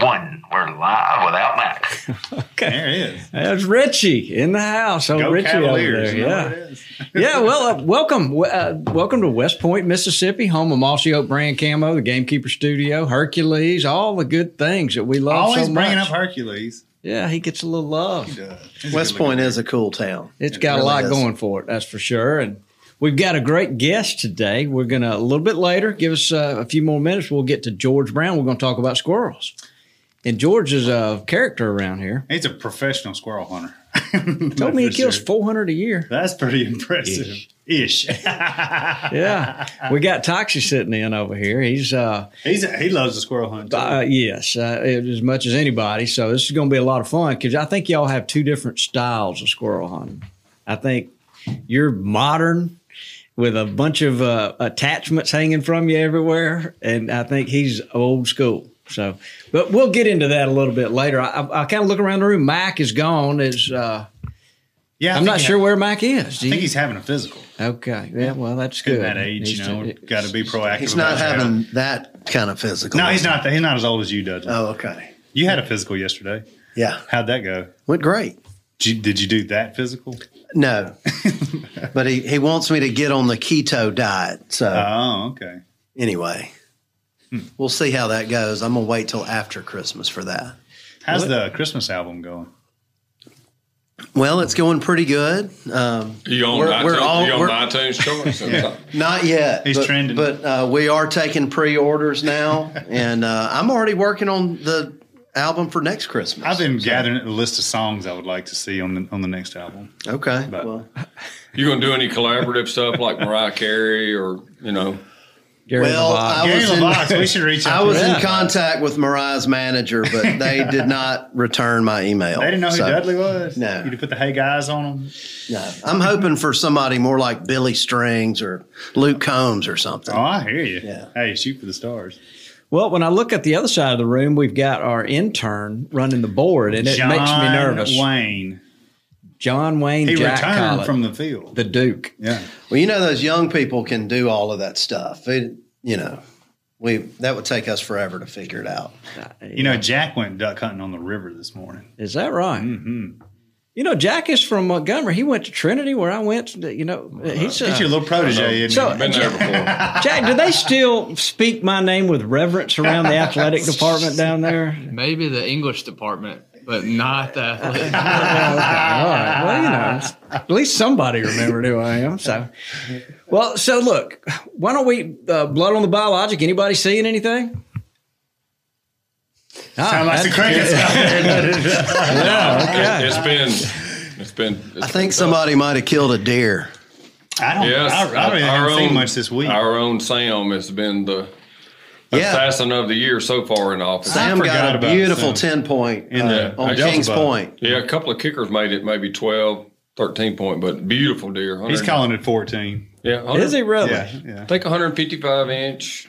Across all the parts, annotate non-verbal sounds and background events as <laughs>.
one. We're live without Mac. <laughs> There he is. it is. There's Richie in the house. Oh, Go Richie Cavaliers. over there. Yeah. <laughs> yeah, well, uh, welcome, uh, welcome to West Point, Mississippi, home of Mossy Oak Brand Camo, the Gamekeeper Studio, Hercules, all the good things that we love Always so bringing much. up Hercules. yeah, he gets a little love. It's West Point is a cool town. It's It got a lot is. going for it, that's for sure. And we've got a great guest today. We're gonna a little bit later, give us uh, a few more minutes. We'll get to George Brown. We're going to talk about squirrels. And George is a character around here. He's a professional squirrel hunter. <laughs> Told me he kills sure. 400 a year. That's pretty impressive. Ish. <laughs> Yeah, we got Toxey sitting in over here. He's uh, He's he loves the squirrel hunt. Too. uh yes, uh, as much as anybody. So this is going to be a lot of fun because I think y'all have two different styles of squirrel hunting. I think you're modern with a bunch of uh, attachments hanging from you everywhere, and I think he's old school. So, but we'll get into that a little bit later. I, I, I kind of look around the room. Mac is gone. Is uh, yeah, I I'm not he- sure where Mac is. I Do think you- he's having a physical. okay. Yeah. Well, that's At good. that age, He's- you know, got to be proactive. He's not about having health. that kind of physical. No, he's not. He's not as old as you, Dudley. Oh, okay. You had a physical yesterday. Yeah, How'd that go? went great. Did you, did you do that physical? No, but he, he wants me to get on the keto diet. So Oh, okay. anyway, we'll see how that goes. I'm gonna wait till after Christmas for that. How's the Christmas album going? Well, it's going pretty good. Um, You on We're- iTunes, we're all- you on we're- iTunes charts? <laughs> not yet. He's but, trending. but uh, we are taking pre-orders now, <laughs> and uh, I'm already working on the album for next Christmas. I've been So- gathering a list of songs I would like to see on the on the next album. Okay. But- well, You gonna do any collaborative stuff like Mariah Carey or you know? Gary Well, LeVox. I Gary was in- we should reach out. I was in contact with Mariah's manager, but <laughs> they did not return my email. They didn't know who So, Dudley was. No. you'd put the hey guys on them. No, I'm hoping for somebody more like Billy Strings or Luke Combs or something. Oh, I hear you. Yeah. Hey, shoot for the stars. Well, when I look at the other side of the room, we've got our intern running the board, and it John makes me nervous. Wayne. John Wayne He Jack returned Collett, from the field. the Duke. yeah. Well, you know those young people can do all of that stuff. It, you know, we that would take us forever to figure it out. You know, Jack went duck hunting on the river this morning. Is that right? Mm-hmm. You know, Jack is from Montgomery. He went to Trinity, where I went. To, you know, he's, uh, He's your little protege, isn't So- Been there before. <laughs> Jack. Do they still speak my name with reverence around the athletic <laughs> department down there? Maybe the English department, but not the <laughs> athletic. All right. Well, you know, at least somebody remembered who I am. So, well, so look, why don't we uh, blood on the biologic? Anybody seeing anything? Ah, Sound like the that's- crickets. <laughs> Yeah, okay. It's been, it's been. It's I think somebody might have killed a deer. I don't. Yes, I, I really our haven't seen own- much this week. Our own Sam has been the Yeah. Assassin of the year so far in office. Sam forgot got a about beautiful Sam. 10 point In uh, the- on Kings Joseph. Point. Yeah, a couple of kickers made it maybe 12, 13 point, but beautiful deer. He's calling it 14. Yeah, 100 Is he really? Yeah, yeah. Take 155 inch.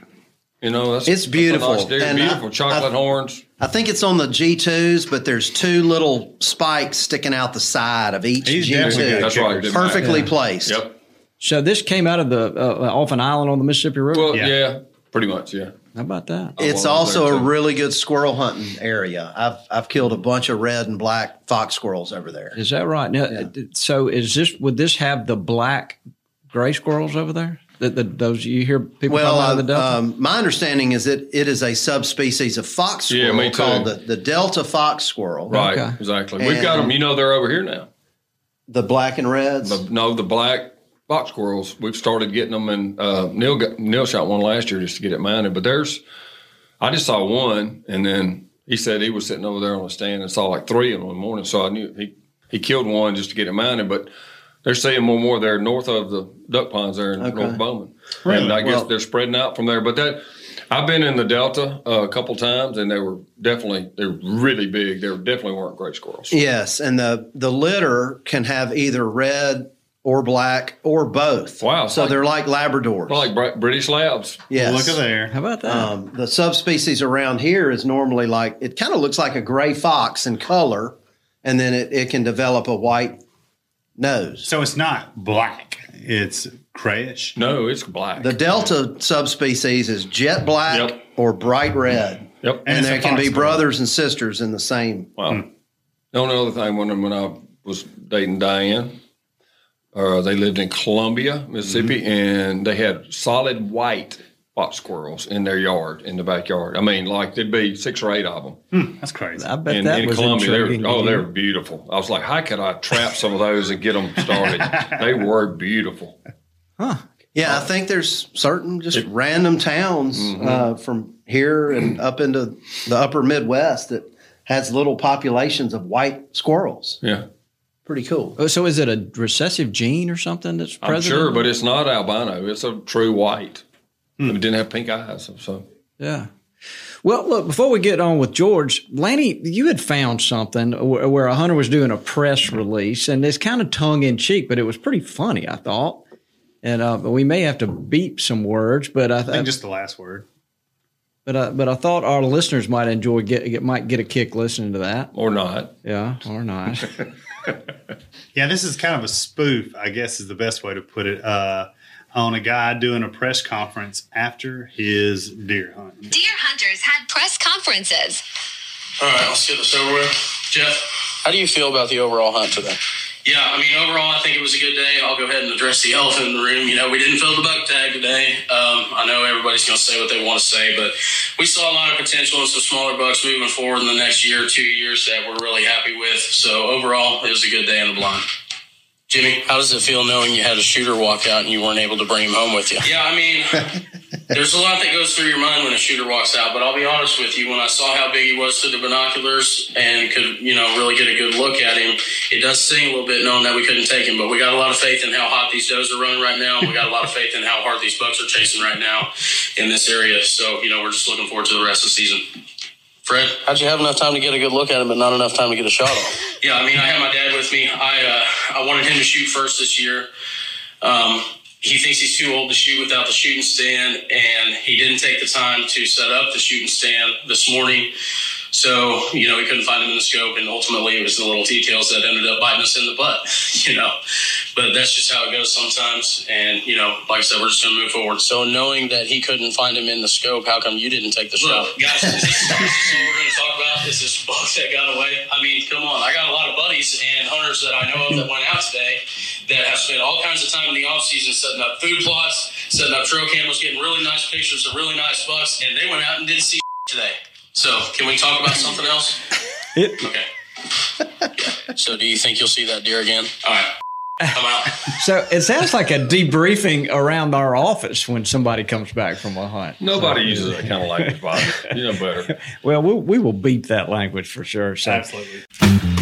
You know, that's It's that's a beautiful. nice deer. And I- beautiful chocolate I- horns. I think it's on the G2s, but there's two little spikes sticking out the side of each He's G2. That's right. kickers. Perfectly placed. Yep. So this came out of the uh, off an island on the Mississippi River. Well, Yeah. yeah. pretty much. Yeah. How about that? It's also a really good squirrel hunting area. I've I've killed a bunch of red and black fox squirrels over there. Is that right? Now, So is this would this have the black gray squirrels over there? The, the, those you hear people Well, talking about the uh, Delta? um, my understanding is that it is a subspecies of fox Yeah, squirrel me too. called the, the Delta fox squirrel. Right, Okay. exactly. We've got them. You know, they're over here now. The black and reds. The, no, the black fox squirrels. We've started getting them, and uh, Neil got, Neil shot one last year just to get it mounted. But there's, I just saw one, and then he said he was sitting over there on the stand and saw like three in one morning. So I knew he he killed one just to get it mounted. But they're seeing more and more there north of the duck ponds there in Okay. North Bowman, and I guess Well- they're spreading out from there. But that. I've been in the Delta uh, a couple times, and they were definitely they're really big. They definitely weren't gray squirrels. yes, and the the litter can have either red or black or both. Wow, So like- they're like Labradors. Like British Labs. yes. Look at there. How about that? Um, the subspecies around here is normally like it kind of looks like a gray fox in color, and then it, it can develop a white nose. So it's not black. It's grayish. No, it's black. The delta subspecies is jet black Yep. or bright red, yep. and, it's there can be fox brothers and sisters in the same. Wow. The only other thing when when I was dating Diane, uh, they lived in Columbia, Mississippi, and they had solid white fox squirrels in their yard, in the backyard. I mean, like there'd be six or eight of them. That's crazy. I bet in, that in was Columbia, they intriguing. were, oh, they were beautiful. I was like, how could I trap some of those and get them started? <laughs> they were beautiful. Huh. Yeah, I think there's certain just random towns Mm-hmm. uh, from here and <clears throat> up into the upper Midwest that has little populations of white squirrels. Yeah, Pretty cool. Oh, So is it a recessive gene or something that's I'm present? sure, but it's not albino. It's a true white. Hmm. It didn't have pink eyes, so. Yeah. Well, look, before we get on with George, Lanny, you had found something where, where a hunter was doing a press release, and it's kind of tongue in cheek, but it was pretty funny, I thought. And uh, we may have to beep some words, but I, I think just the last word. but I, but I thought our listeners might enjoy get, get might get a kick listening to that. Or not. Yeah, or not. <laughs> <laughs> Yeah, this is kind of a spoof, I guess is the best way to put it, uh, on a guy doing a press conference after his deer hunt. Deer hunters had press conferences. All right, let's get this over with. Jeff, how do you feel about the overall hunt today? Yeah, I mean, overall, I think it was a good day. I'll go ahead and address the elephant in the room. You know, we didn't fill the buck tag today. Um, I know everybody's going to say what they want to say, but we saw a lot of potential in some smaller bucks moving forward in the next year or two years that we're really happy with. So overall, it was a good day in the blind. Jimmy, how does it feel knowing you had a shooter walk out and you weren't able to bring him home with you? Yeah, I mean, <laughs> there's a lot that goes through your mind when a shooter walks out, but I'll be honest with you, when I saw how big he was through the binoculars and could, you know, really get a good look at him, it does sting a little bit knowing that we couldn't take him. But we got a lot of faith in how hot these does are running right now. and We got a lot of faith in how hard these bucks are chasing right now in this area. So, you know, we're just looking forward to the rest of the season. Fred, how'd you have enough time to get a good look at him, but not enough time to get a shot off? <laughs> Yeah, I mean, I had my dad with me. I uh, I wanted him to shoot first this year. Um, he thinks he's too old to shoot without the shooting stand, and he didn't take the time to set up the shooting stand this morning. So, you know, we couldn't find him in the scope, and ultimately it was the little details that ended up biting us in the butt, <laughs> you know. But that's just how it goes sometimes. And, you know, like I said, we're just going to move forward. So, knowing that he couldn't find him in the scope, how come you didn't take the shot? Guys, is this, is what we're going to talk about? Is <laughs> this buck that got away? I mean, come on. I got a lot of buddies and hunters that I know of that went out today that have spent all kinds of time in the off season setting up food plots, setting up trail cameras, getting really nice pictures of really nice bucks, and they went out and didn't see <laughs> today. So, can we talk about something else? <laughs> It- okay. Yeah. So, do you think you'll see that deer again? All right. I'm out. <laughs> so it sounds like a debriefing around our office when somebody comes back from a hunt. Nobody So- uses that kind of language, Bob. You know better. <laughs> Well, we, we will beat that language for sure. So. Absolutely.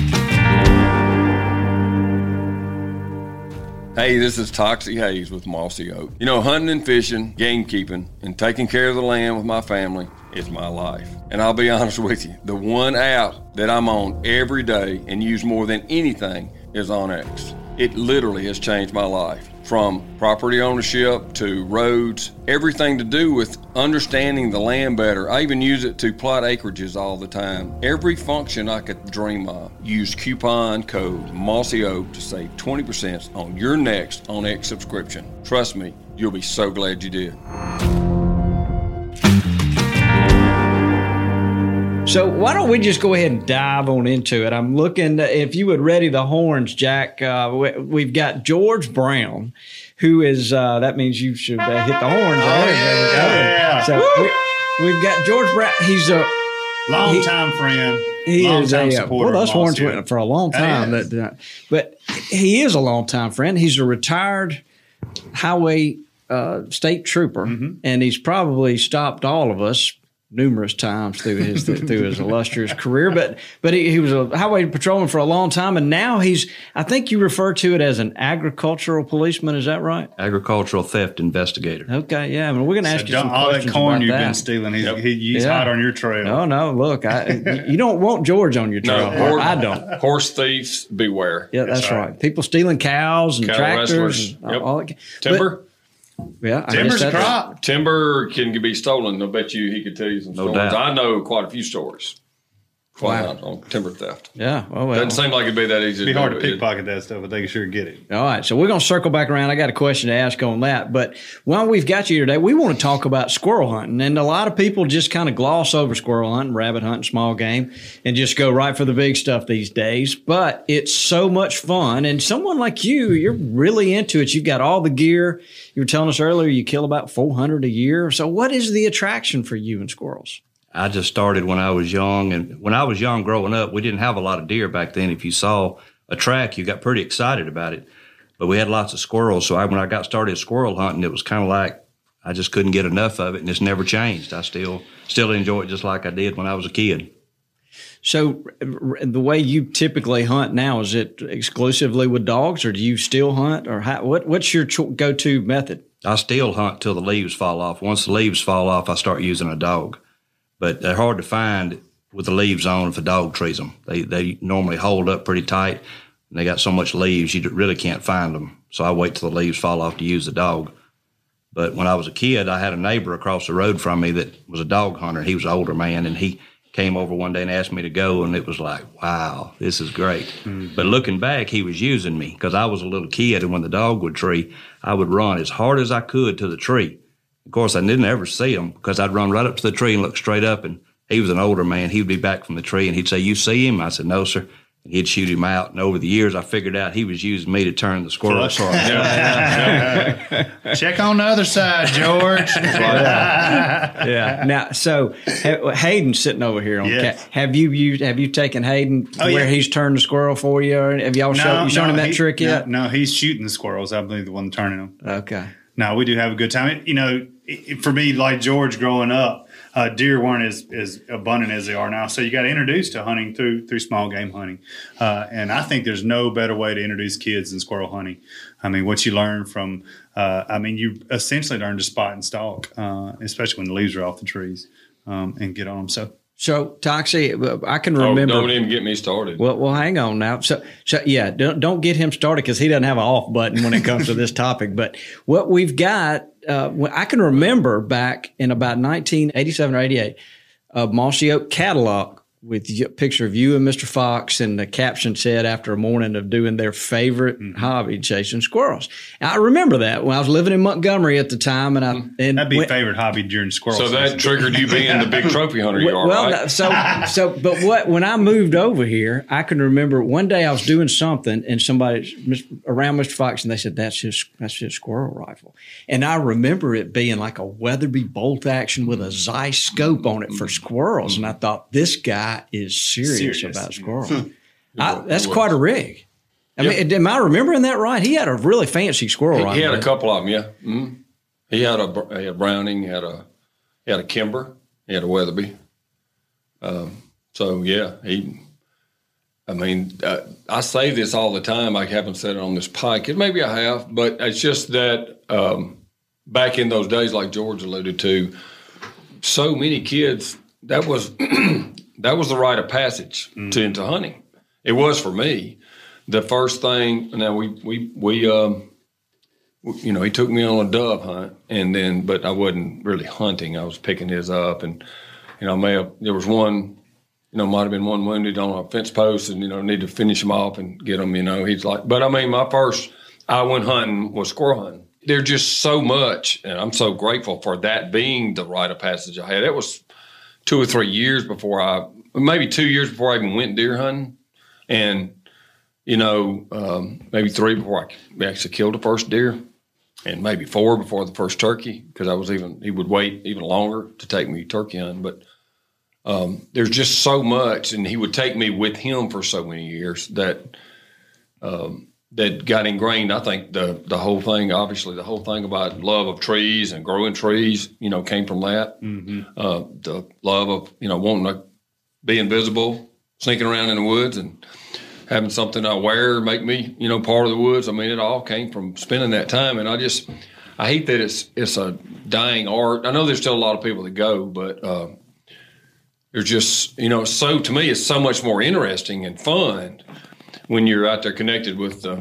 Hey, this is Toxey Haas with Mossy Oak. You know, hunting and fishing, game keeping, and taking care of the land with my family is my life. And I'll be <laughs> honest with you, the one app that I'm on every day and use more than anything is OnX. It literally has changed my life. From property ownership to roads, everything to do with understanding the land better. I even use it to plot acreages all the time. Every function I could dream of. Use coupon code Mossy Oak to save 20% on your next OnX subscription. Trust me, you'll be so glad you did. So why don't we just go ahead and dive on into it? I'm looking. If you would ready the horns, Jack. Uh, we, we've got George Brown, who is. Uh, that means you should uh, hit the horns. Oh, There we go. yeah. So we, we've got George Brown. He's a Long he- time friend. He long is a supporter. well. Those horns went for a long time, but, uh, but he is a long time friend. He's a retired highway uh, state trooper, Mm-hmm. and he's probably stopped all of us numerous times through his through his illustrious career. But but he, he was a highway patrolman for a long time, and now he's I think you refer to it as an agricultural policeman. Is that right? Agricultural theft investigator. Okay, yeah. I mean, we're going to ask So you don't- some all that corn you've that. been stealing, he's, he, he's hot on your trail. No, no. Look, I, you don't want George on your trail. No, horse, I don't. Horse thieves, beware. Yeah, that's, right. People stealing cows and Cow tractors. And Yep. all that. Timber. But- yeah, I guess that's- Timber can be stolen. I bet you he could tell you some No stories. doubt. I know quite a few stories. Quite Wow. out on timber theft. Yeah, well, well. Doesn't seem like it'd be that easy. It'd be to hard do to pickpocket that stuff, but they can sure get it. All right, so we're going to circle back around. I got a question to ask on that, but while we've got you here today, we want to talk about squirrel hunting. And a lot of people just kind of gloss over squirrel hunting, rabbit hunting, small game, and just go right for the big stuff these days. But it's so much fun. And someone like you, you're really into it. You've got all the gear. You were telling us earlier you kill about 400 a year. So, what is the attraction for you and squirrels? I just started when I was young, and when I was young growing up, we didn't have a lot of deer back then. If you saw a track, you got pretty excited about it. But we had lots of squirrels, so I, when I got started squirrel hunting, it was kind of like I just couldn't get enough of it, and it's never changed. I still still enjoy it just like I did when I was a kid. So, the way you typically hunt now is it exclusively with dogs, or do you still hunt, or how, what? What's your cho- go-to method? I still hunt till the leaves fall off. Once the leaves fall off, I start using a dog. But they're hard to find with the leaves on if a dog trees them. They they normally hold up pretty tight, and they got so much leaves you really can't find them. So I wait till the leaves fall off to use the dog. But when I was a kid, I had a neighbor across the road from me that was a dog hunter. He was an older man, and he came over one day and asked me to go, and it was like, wow, this is great. Mm-hmm. But looking back, he was using me because I was a little kid, and when the dog would tree, I would run as hard as I could to the tree. Of course, I didn't ever see him because I'd run right up to the tree and look straight up, and he was an older man. He'd be back from the tree, and he'd say, "You see him?" I said, "No, sir." And he'd shoot him out. And over the years, I figured out he was using me to turn the squirrel. So Check on the other side, George. <laughs> yeah. Now, so Ha- Hayden's sitting over here on. Yes. Ca- have you used? Have you taken Hayden to Oh, where yeah. he's turned the squirrel for you? Or have y'all shown, you shown him that he- trick no, yet? No, he's shooting the squirrels. I believe the one turning them. Okay. No, we do have a good time. It- you know, it, for me, like George growing up, uh, deer weren't as, as abundant as they are now. So you got introduced to hunting through through small game hunting, uh, and I think there's no better way to introduce kids than squirrel hunting. I mean, what you learn from, uh, I mean, you essentially learn to spot and stalk, uh, especially when the leaves are off the trees, um, and get on them. So So, Toxey, I can Oh, remember. don't even get me started. Well, well, hang on now. So, so yeah, don't don't get him started because he doesn't have an off button when it comes to this <laughs> topic. But what we've got, uh, I can remember back in about 1987 or 88, a Mossy Oak catalog with y- a picture of you and Mr. Fox, and the caption said, "After a morning of doing their favorite mm-hmm. hobby, chasing squirrels." I remember that when I was living in Montgomery at the time, and I mm-hmm. and that'd be when- favorite hobby during squirrel. So that triggered you being the big trophy hunter you are, well, right? so so, but what when I moved over here, I can remember one day I was doing something and somebody around Mr. Fox and they said that's his that's his squirrel rifle, and I remember it being like a Weatherby bolt action with a Zeiss scope on it for mm-hmm. squirrels, and I thought this guy is serious, Serious. about squirrels. <laughs> I, that's quite a rig. I mean, am I remembering that right? He had a really fancy squirrel He, rifle. he had a couple of them, yeah. mm He had a he had a Browning, he had a he had a Kimber, he had a Weatherby. Um, so yeah, he. I mean, uh, I say this all the time. I haven't said it on this podcast. Maybe I have, but it's just that um, back in those days, like George alluded to, so many kids that was <clears throat> that was the rite of passage to into hunting. It was for me. The first thing, now we we we um, you know, he took me on a dove hunt, and then, but I wasn't really hunting. I was picking his up, and you know, I may have there was one, you know, might have been one wounded on a fence post, and you know, need to finish him off and get him. You know, he's like, but I mean, my first I went hunting was squirrel hunting. There's just so much, and I'm so grateful for that being the rite of passage I had. It was two or three years before I, maybe two years before I even went deer hunting, and you know, um, maybe three before I actually killed the first deer, and maybe four before the first turkey because I was even he would wait even longer to take me turkey hunting, but. Um, there's just so much, and he would take me with him for so many years that um, that got ingrained. I think the the whole thing, obviously, the whole thing about love of trees and growing trees, you know, came from that. Mm-hmm. Uh, the love of you know wanting to be invisible, sneaking around in the woods, and having something I wear make me you know part of the woods. I mean, it all came from spending that time, and I just I hate that it's it's a dying art. I know there's still a lot of people that go, but. Uh, there's just you know so to me it's so much more interesting and fun when you're out there connected with uh,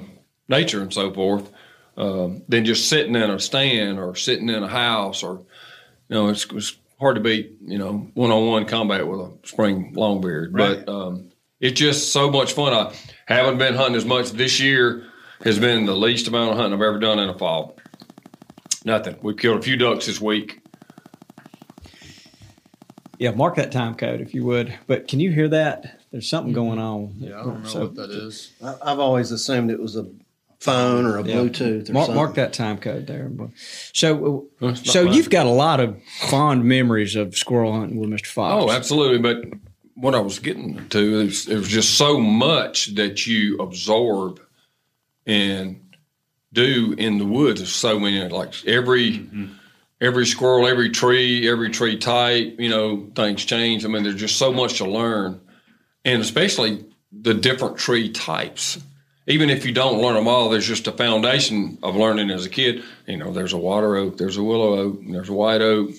nature and so forth um, than just sitting in a stand or sitting in a house or you know it's, it's hard to beat you know one-on-one combat with a spring longbeard Right. but um, it's just so much fun i haven't been hunting as much this year has been the least amount of hunting i've ever done in a fall nothing we killed a few ducks this week Yeah, mark that time code if you would. But can you hear that? There's something going on. Yeah, I don't know So- what that is. I- I've always assumed it was a phone or a Yeah. Bluetooth or Mark, something. mark that time code there. So, uh, so mine. you've got a lot of fond memories of squirrel hunting with Mr. Fox. Oh, absolutely. But what I was getting to is it was just so much that you absorb and do in the woods. There's so many, like every every squirrel, every tree, every tree type. You know, things change. I mean, there's just so much to learn, and especially the different tree types. Even if you don't learn them all, there's just a foundation of learning as a kid. You know, there's a water oak, there's a willow oak, and there's a white oak.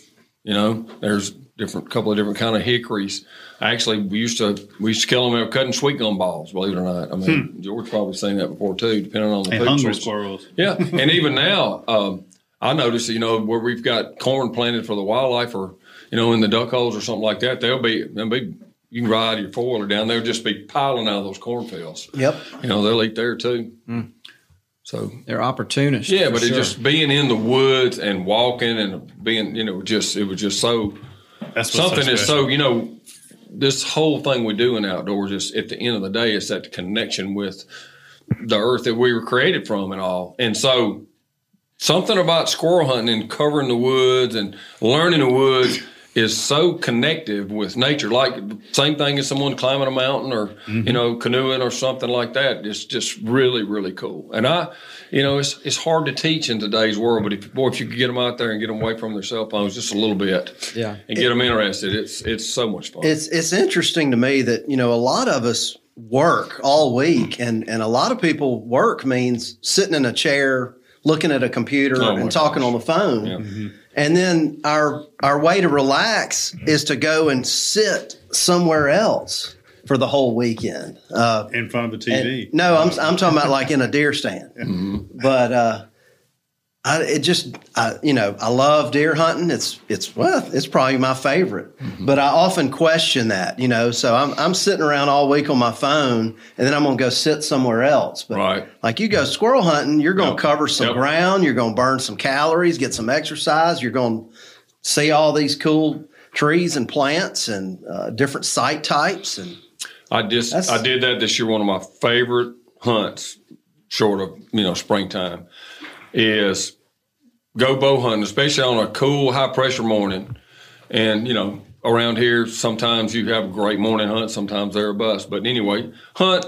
You know, there's different couple of different kind of hickories. Actually, we used to we used to kill them out cutting sweet gum balls. Believe it or not, I mean George probably seen that before too, depending on the And food hungry source. squirrels. Yeah, and even now, um, I notice you know where we've got corn planted for the wildlife, or you know in the duck holes or something like that. They'll be they'll be you can ride your four wheeler down. They'll just be piling out of those cornfields. Yep. You know they'll eat there too. Hmm. So They're opportunists. yeah, for but it just being in the woods and walking and being, you know, just it was just so That's something so is special. so you know this whole thing we do in outdoors is at the end of the day it's that connection with the earth that we were created from and all and so something about squirrel hunting and covering the woods and learning the woods is so connective with nature. Like same thing as someone climbing a mountain or you mm-hmm. know canoeing or something like that. It's just really really cool. And i you know it's it's hard to teach in today's world but if boy if you could get them out there and get them away from their cell phones just a little bit Yeah. and get them interested it's it's so much fun. It's it's interesting to me that you know a lot of us work all week, mm. and and a lot of people work means sitting in a chair, looking at a computer, Oh, and talking gosh. on the phone. Mm-hmm. And then our our way to relax is to go and sit somewhere else for the whole weekend. Uh, in front of the and- TV. no, I'm I'm talking about like in a deer stand. <laughs> But uh, I, it just I, you know I love deer hunting. It's it's well it's probably my favorite. But I often question that you know. So I'm I'm sitting around all week on my phone, and then I'm gonna go sit somewhere else. But Right. like you go squirrel hunting, you're gonna Yep. cover some Yep. ground. You're gonna burn some calories, get some exercise. You're gonna see all these cool trees and plants and uh, different site types and I just I did that this year. One of my favorite hunts, short of you know springtime, is go bow hunting, especially on a cool high pressure morning. And you know around here, sometimes you have a great morning hunt, sometimes they're a bust. But anyway, hunt.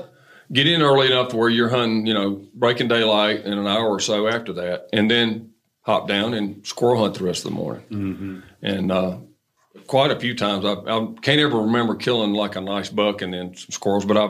Get in early enough to where you're hunting, you know, breaking daylight in an hour or so after that, and then hop down and squirrel hunt the rest of the morning. And uh, quite a few times. I, I can't ever remember killing like a nice buck and then some squirrels, but I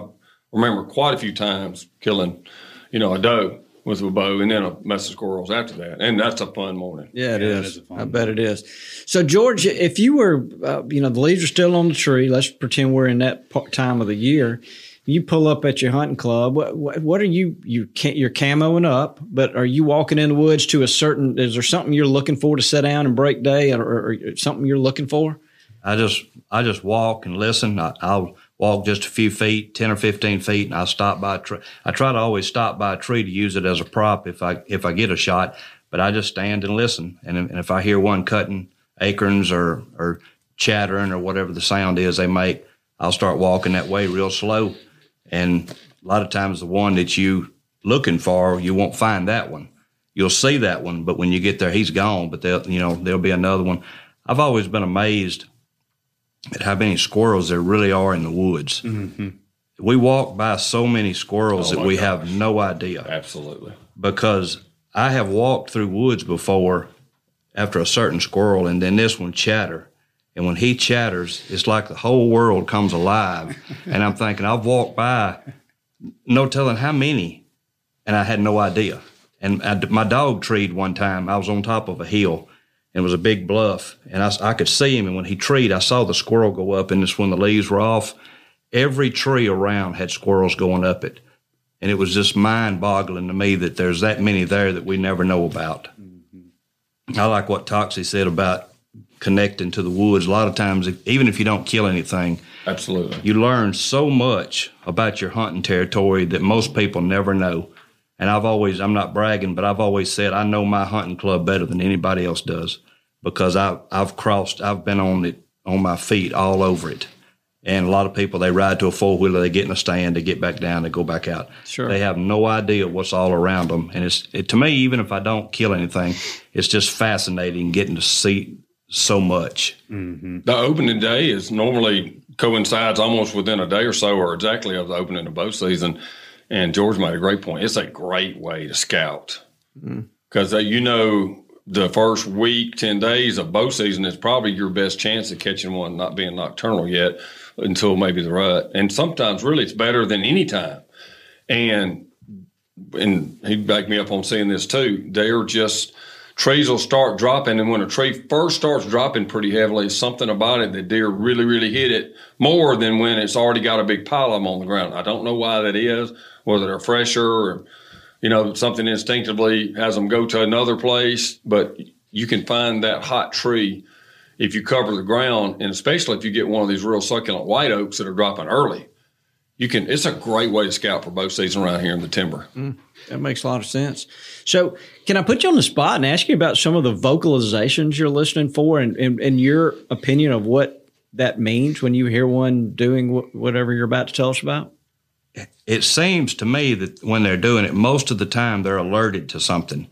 remember quite a few times killing, you know, a doe with a bow and then a mess of squirrels after that. And that's a fun morning. Yeah, it Yeah, is. that is a fun I bet it is. So, George, if you were, uh, you know, the leaves are still on the tree. Let's pretend we're in that time of the year. You pull up at your hunting club. What, what, what are you? You can't. You're camoing up, but are you walking in the woods to a certain? Is there something you're looking for to sit down and break day, or, or, or something you're looking for? I just I just walk and listen. I, I'll walk just a few feet, ten or fifteen feet, and I'll stop by a tree. I try to always stop by a tree to use it as a prop if I if I get a shot. But I just stand and listen, and, and if I hear one cutting acorns or or chattering or whatever the sound is they make, I'll start walking that way real slow. And a lot of times the one that you looking for, you won't find that one. You'll see that one, but when you get there, he's gone. But there, you know, there'll be another one. I've always been amazed at how many squirrels there really are in the woods. Mm-hmm. We walk by so many squirrels Oh, that we gosh. have no idea Absolutely. because I have walked through woods before after a certain squirrel, and then this one chatter. And when he chatters, it's like the whole world comes alive. <laughs> and I'm thinking, I've walked by, no telling how many, and I had no idea. And I, my dog treed one time. I was on top of a hill, and it was a big bluff, and I could see him. And when he treed, I saw the squirrel go up, and it's when the leaves were off. Every tree around had squirrels going up it. And it was just mind boggling to me that there's that many there that we never know about. Mm-hmm. I like what Toxey said about connecting to the woods. A lot of times, if, even if you don't kill anything, Absolutely. you learn so much about your hunting territory that most people never know. And I've always, I'm not bragging, but I've always said I know my hunting club better than anybody else does because I've, I've crossed, I've been on it, on my feet all over it. And a lot of people, they ride to a four wheeler, they get in a stand, they get back down, they go back out. Sure. They have no idea what's all around them. And it's, it, to me, even if I don't kill anything, it's just fascinating getting to see so much. Mm-hmm. The opening day is normally coincides almost within a day or so, or exactly of the opening of bow season. And George made a great point. It's a great way to scout mm-hmm. because uh, you know the first week, ten days of bow season is probably your best chance of catching one not being nocturnal yet until maybe the rut. And sometimes, really, it's better than any time. And and he'd back me up on saying this too. They're just trees will start dropping, and when a tree first starts dropping pretty heavily, something about it that deer really, really hit it more than when it's already got a big pile of them on the ground. I don't know why that is, whether they're fresher or you know something instinctively has them go to another place, but you can find that hot tree if you cover the ground, and especially if you get one of these real succulent white oaks that are dropping early. You can. It's a great way to scout for bow season around here in the timber. Mm, that makes a lot of sense. So, can I put you on the spot and ask you about some of the vocalizations you're listening for, and, and, and your opinion of what that means when you hear one doing wh- whatever you're about to tell us about? it seems to me that when they're doing it, most of the time they're alerted to something.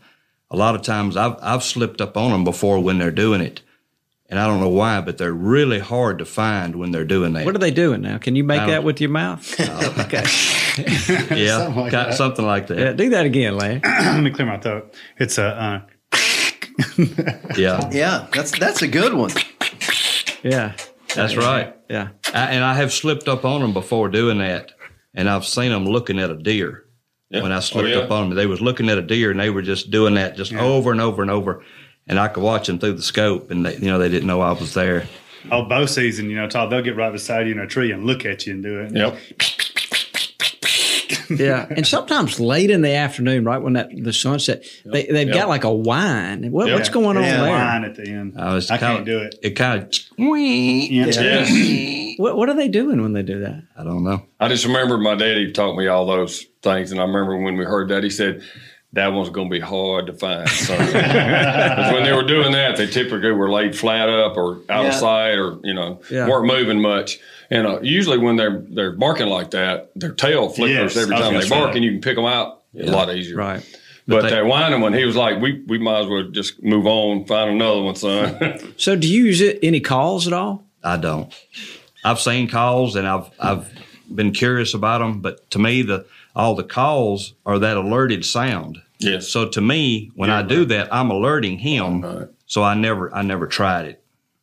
A lot of times I've I've slipped up on them before when they're doing it, and I don't know why, but they're really hard to find when they're doing that. What are they doing now? Can you make that with your mouth? <laughs> <laughs> okay. <laughs> yeah, Something like got that. something like that. Yeah, do that again, Larry. <clears throat> Let me clear my throat. It's a uh, Yeah, Yeah, that's that's a good one. Yeah. that's right. Yeah. I, and I have slipped up on them before doing that, and I've seen them looking at a deer. Yeah. When I Oh, slipped yeah. up on them, they was looking at a deer, and they were just doing that just over and over and over. And I could watch them through the scope, and they, you know they didn't know I was there. oh bow season. You know, Todd. They'll get right beside you in a tree and look at you and do it. Yep. <laughs> Yeah. And sometimes late in the afternoon, right when that the sunset, they, they've Yep. got like a whine. What, What's Yeah. going on Yeah. there? Line at the end. I was I kinda- can't do it. It kind of, Yeah. Yes. What, what are they doing when they do that? I don't know. I just remember my daddy taught me all those things, and I remember when we heard that he said that one's going to be hard to find. So <laughs> 'Cause when they were doing that, they typically were laid flat up or out Yeah. of sight, or you know Yeah. weren't moving much. And uh, usually when they're they're barking like that, their tail flickers Yes, every time they bark, that. and you can pick them out a lot easier. Right. But, they- that whining one, he was like, "We we might as well just move on, find another one, son." <laughs> So do you use it, any calls at all? I don't. I've seen calls and I've I've been curious about them, but to me the all the calls are that alerted sound. Yes. So to me, when I do that, I'm alerting him. Right. So I never I never tried it.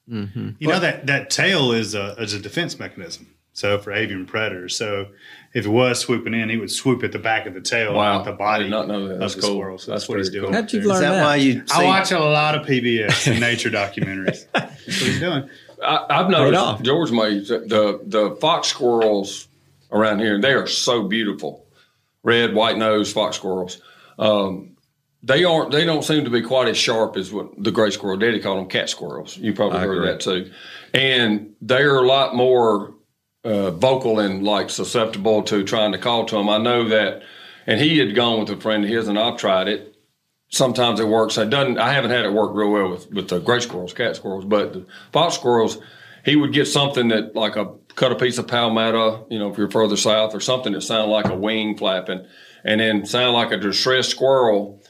Mm-hmm. You know that that tail is a is a defense mechanism. So for avian predators, so if it was swooping in, he would swoop at the back of the tail, Wow. not the body not know that. of That's the cool. squirrel. So that's, That's what he's very doing. cool. How'd you learn Is that, that? why you? I watch a lot of PBS and <laughs> nature documentaries. <laughs> That's what he's doing. I, I've off. noticed George made the the fox squirrels around here. They are so beautiful, red, white nose fox squirrels. Um, they aren't. They don't seem to be quite as sharp as what the gray squirrel. Daddy called them cat squirrels. You probably I heard agree. that too. And they're a lot more uh, vocal and like susceptible to trying to call to them. I know that, and he had gone with a friend of his, and I've tried it sometimes it works. It doesn't. I haven't had it work real well with with the gray squirrels, cat squirrels, but the fox squirrels. he would get something that like a cut a piece of palmetto, you know, if you're further south, or something that sounded like a wing flapping, and then sound like a distressed squirrel,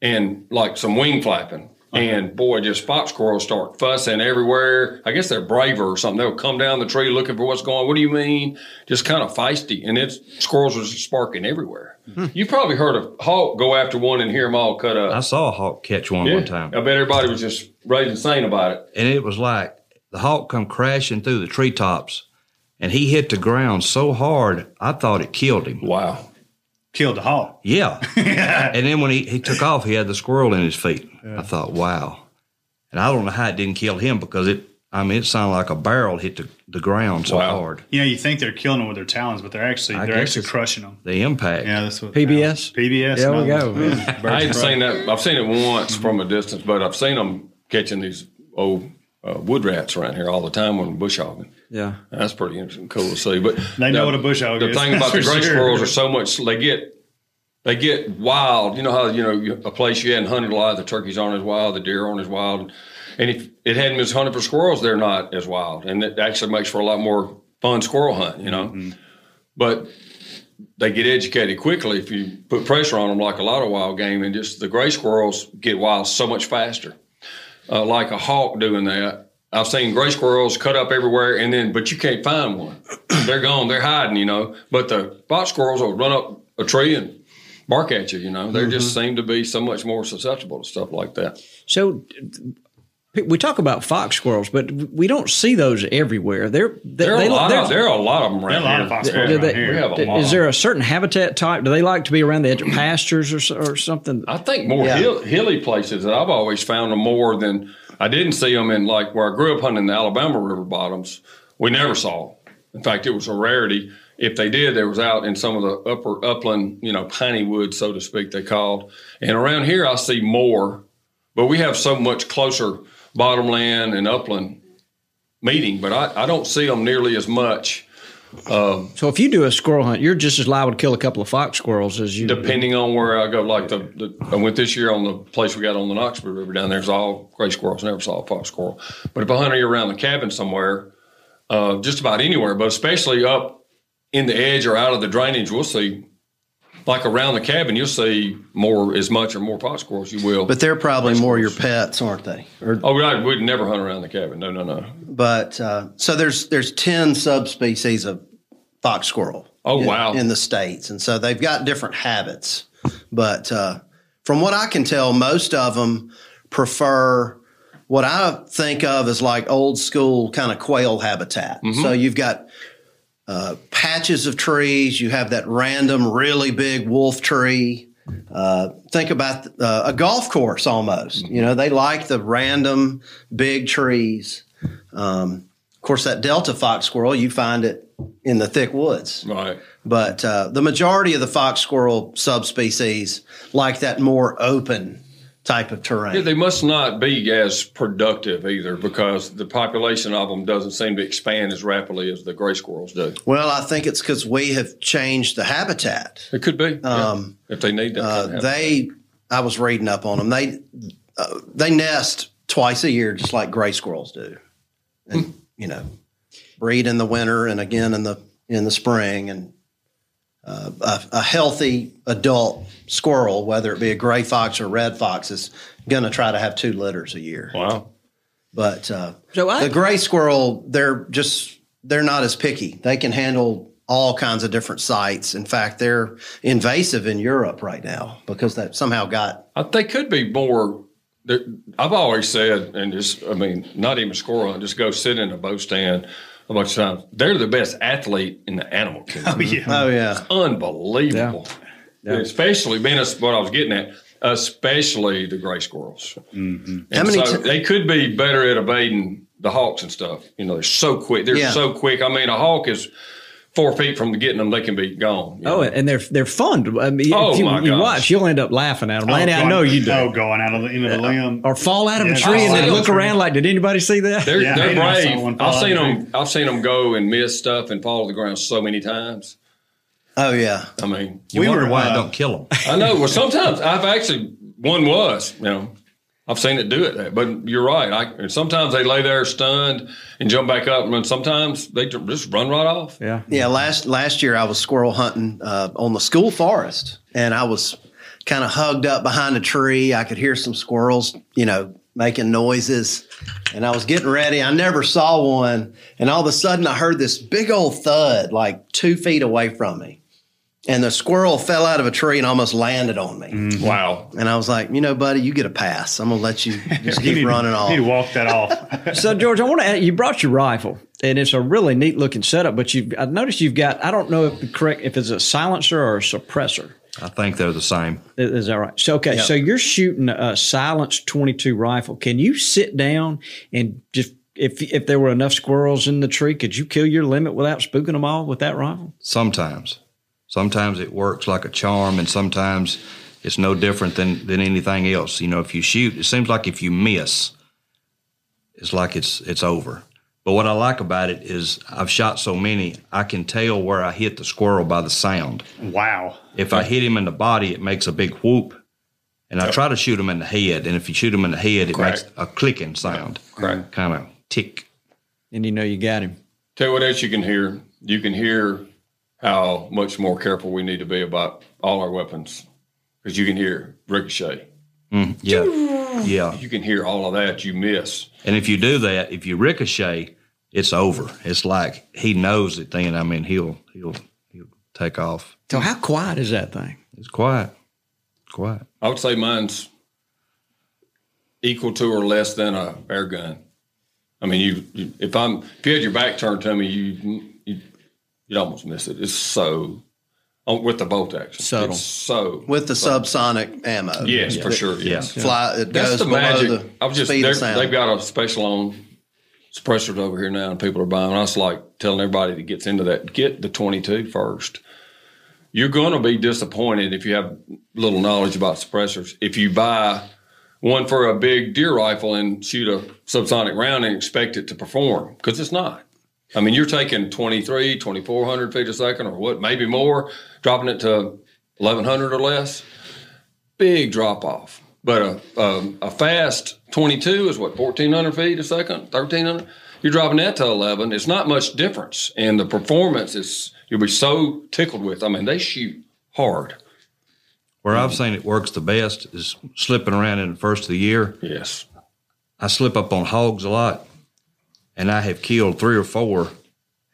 and like some wing flapping. And boy, just fox squirrels start fussing everywhere. I guess they're braver or something. They'll come down the tree looking for what's going. What do you mean? Just kind of feisty, and it's squirrels are just sparking everywhere. Hmm. You probably heard a hawk go after one and hear them all cut up. I saw a hawk catch one Yeah. one time, I bet everybody was just raising insane about it. and it was like the hawk come crashing through the treetops, and he hit the ground so hard I thought it killed him. Wow. Killed the hawk. Yeah. <laughs> and then when he, he took off, he had the squirrel in his feet. I thought, wow. And I don't know how it didn't kill him because it, I mean, it sounded like a barrel hit the, the ground so hard. You know, you think they're killing them with their talons, but they're actually I they're actually crushing them. The impact. Yeah, that's what PBS? PBS. There we go. yeah, I ain't of prey. seen that. I've seen it once from a distance, but I've seen them catching these old uh, wood rats around here all the time when bush hogging. Yeah. That's pretty interesting, cool to see. But They know the- what a bush hog The is, The thing <laughs> about the gray sure. squirrels are so much they get they get wild. You know how you know a place you hadn't hunted a lot, the turkeys aren't as wild, the deer aren't as wild, and if it hadn't been hunted for squirrels, they're not as wild, and it actually makes for a lot more fun squirrel hunt. You know, Mm-hmm. but they get educated quickly if you put pressure on them, like a lot of wild game, and just the gray squirrels get wild so much faster. Uh, like a hawk doing that. I've seen gray squirrels cut up everywhere, and then but you can't find one. <clears throat> they're gone. They're hiding, you know. But the fox squirrels will run up a tree and bark at you. You know, they just seem to be so much more susceptible to stuff like that. So we talk about fox squirrels, but we don't see those everywhere. They're they, There are they, a lot of there are a lot of them There are around a lot of fox squirrels they- we have a lot. is there a certain habitat type? Do they like to be around the edge of mm. pastures or, or something? I think more Yeah. hill, hilly places. I've always found them more than I didn't see them in like where I grew up hunting the Alabama river bottoms. We never saw. 'em. In fact, it was a rarity. If they did, they was out in some of the upper upland, you know, piney woods, so to speak, they called. And around here, I see more, but we have so much closer bottomland and upland meeting, but I, I don't see them nearly as much. Um, So if you do a squirrel hunt, you're just as liable to kill a couple of fox squirrels as you. depending on where I go. Like the, the I went this year on the place we got on the Noxubee River down there. It's all gray squirrels. Never saw a fox squirrel. But if I hunt you around the cabin somewhere, uh, just about anywhere, but especially up in the edge or out of the drainage, we'll see. Like around the cabin, you'll see more as much or more fox squirrels. You will. But they're probably more your pets, aren't they? Or, oh, I would never hunt around the cabin. No, no, no. but uh, so there's there's ten subspecies of fox squirrel. Oh, in- wow. In the states, and so they've got different habits. But uh, from what I can tell, most of them prefer what I think of as like old school kind of quail habitat. Mm-hmm. So you've got uh, patches of trees. You have that random, really big wolf tree. Uh, think about uh, a golf course almost. You know, they like the random big trees. Um, of course, that Delta fox squirrel, you find it in the thick woods. Right. But uh, the majority of the fox squirrel subspecies like that more open type of terrain. Yeah, they must not be as productive either because the population of them doesn't seem to expand as rapidly as the gray squirrels do. well, I think it's because we have changed the habitat. It could be. yeah, Um, if they need that. Uh, kind of they, I was reading up on them. They, uh, they nest twice a year, just like gray squirrels do, and you know, breed in the winter and again in the in the spring. And uh, a, a healthy adult squirrel, whether it be a gray fox or red fox, is going to try to have two litters a year. Wow. But uh, So I- the gray squirrel, they're just they're not as picky. They can handle all kinds of different sites. In fact, they're invasive in Europe right now because that somehow got I, they could be more. I've always said, and just, I mean, not even squirrel hunt, just go sit in a bow stand a bunch of times. They're the best athlete in the animal kingdom. Oh yeah. oh yeah. Unbelievable. Especially being a, what I was getting at, especially the gray squirrels. Mm-hmm. And How many so ti- they could be better at evading the hawks and stuff. You know, they're so quick. They're Yeah. so quick. I mean, a hawk is four feet from getting them, they can be gone. Oh, know. and they're they're fun. To, I mean, Oh, if you, my you gosh. watch, you'll end up laughing at them. Lanny, I know you do. Oh, going out of the end of the limb. Or fall out of Yeah, a tree and then look tree. around like, did anybody see that? They're, Yeah, they're brave. I've seen them. I've seen them go and miss stuff and fall to the ground so many times. Oh yeah. I mean, You We wonder were, why uh, it don't kill them. I know. Well, sometimes I've actually one was, you know, I've seen it do it, but you're right. I, and sometimes they lay there stunned and jump back up, and sometimes they just run right off. Yeah. Yeah, last last year I was squirrel hunting uh, on the school forest, and I was kind of hugged up behind a tree. I could hear some squirrels, you know, making noises, and I was getting ready. I never saw one, and all of a sudden I heard this big old thud, like two feet away from me, and the squirrel fell out of a tree and almost landed on me. Mm-hmm. Wow! And I was like, you know, buddy, you get a pass. I'm gonna let you <laughs> just You keep need- running off. You need to walk that off. <laughs> So George, I want to. ask, You brought your rifle, and it's a really neat looking setup. But you, I noticed you've got. I don't know if correct if it's a silencer or a suppressor. I think they're the same. Is, is that right? So okay, Yeah. so you're shooting a silenced 22 rifle. Can you sit down and just if if there were enough squirrels in the tree, could you kill your limit without spooking them all with that rifle? Sometimes, sometimes it works like a charm, and sometimes it's no different than than anything else. You know, if you shoot, it seems like if you miss, it's like it's it's over. But what I like about it is I've shot so many, I can tell where I hit the squirrel by the sound. Wow. If I hit him in the body, it makes a big whoop. And I try to shoot him in the head. And if you shoot him in the head, it Correct. makes a clicking sound. Correct. Kind of tick. And you know you got him. Tell you what else you can hear. You can hear how much more careful we need to be about all our weapons because you can hear ricochet. Mm, yeah. Yeah. You can hear all of that. You miss. And if you do that, if you ricochet, it's over. It's like he knows it then. I mean, he'll he'll he'll take off. So how quiet is that thing? It's quiet. Quiet. I would say mine's equal to or less than a air gun. I mean, you, you if I'm if you had your back turned to me, you, you you'd almost miss it. It's so oh, with the bolt action. Subtle. It's so with the subsonic ammo. Yes, for sure. Yes. Fly. It That's goes the below magic. the I was just speed they're- of sound. they've got a special on suppressors over here now, and people are buying. I was like telling everybody that gets into that, get the 22 first. You're going to be disappointed if you have little knowledge about suppressors. If you buy one for a big deer rifle and shoot a subsonic round and expect it to perform, because it's not. I mean, you're taking 23, 2400 feet a second or what, maybe more, dropping it to 1100 or less. Big drop off. But a, a, a fast 22 is what, 1400 feet a second, 1300? You're dropping that to 11. It's not much difference. And the performance is, you'll be so tickled with. I mean, they shoot hard. Where I've seen it works the best is slipping around in the first of the year. Yes. I slip up on hogs a lot, and I have killed three or four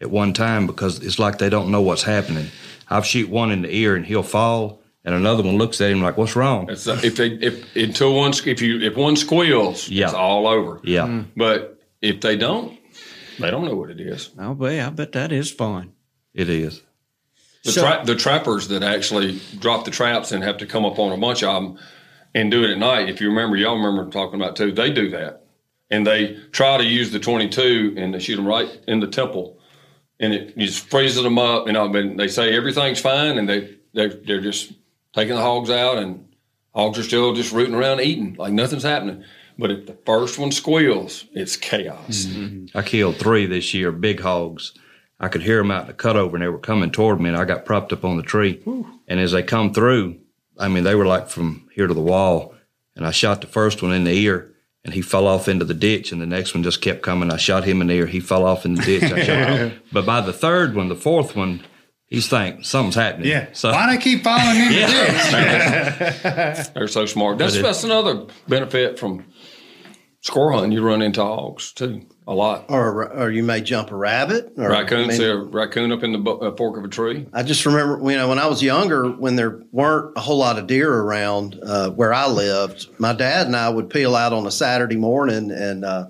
at one time because it's like they don't know what's happening. I've shoot one in the ear and he'll fall, and another one looks at him like, "What's wrong?" It's, if they if until one if you if one squeals, Yeah. it's all over. Yeah. Hmm. But if they don't, they don't know what it is. Oh, boy, I bet that is fun. It is. The, So- tra- the trappers that actually drop the traps and have to come up on a bunch of them and do it at night. If you remember, y'all remember talking about too. They do that, and they try to use the twenty-two and they shoot them right in the temple, and it just freezes them up. And I mean, they say everything's fine, and they they they're just taking the hogs out, and hogs are still just rooting around eating like nothing's happening. But if the first one squeals, it's chaos. Mm-hmm. I killed three this year, big hogs. I could hear them out in the cutover, and they were coming toward me, and I got propped up on the tree. And as they come through, I mean, they were like from here to the wall. And I shot the first one in the ear, and he fell off into the ditch. And the next one just kept coming. I shot him in the ear. He fell off in the ditch. I shot him. <laughs> But by the third one, the fourth one, he's thinking something's happening. Yeah. So Why do I keep falling in <laughs> the ditch? <laughs> They're so smart. That's it- that's another benefit from squirrel hunting. You run into hogs too a lot. or or you may jump a rabbit. Or, Raccoon, I mean, see a raccoon up in the uh, fork of a tree. I just remember, you know, when I was younger, when there weren't a whole lot of deer around uh, where I lived, my dad and I would peel out on a Saturday morning, and uh,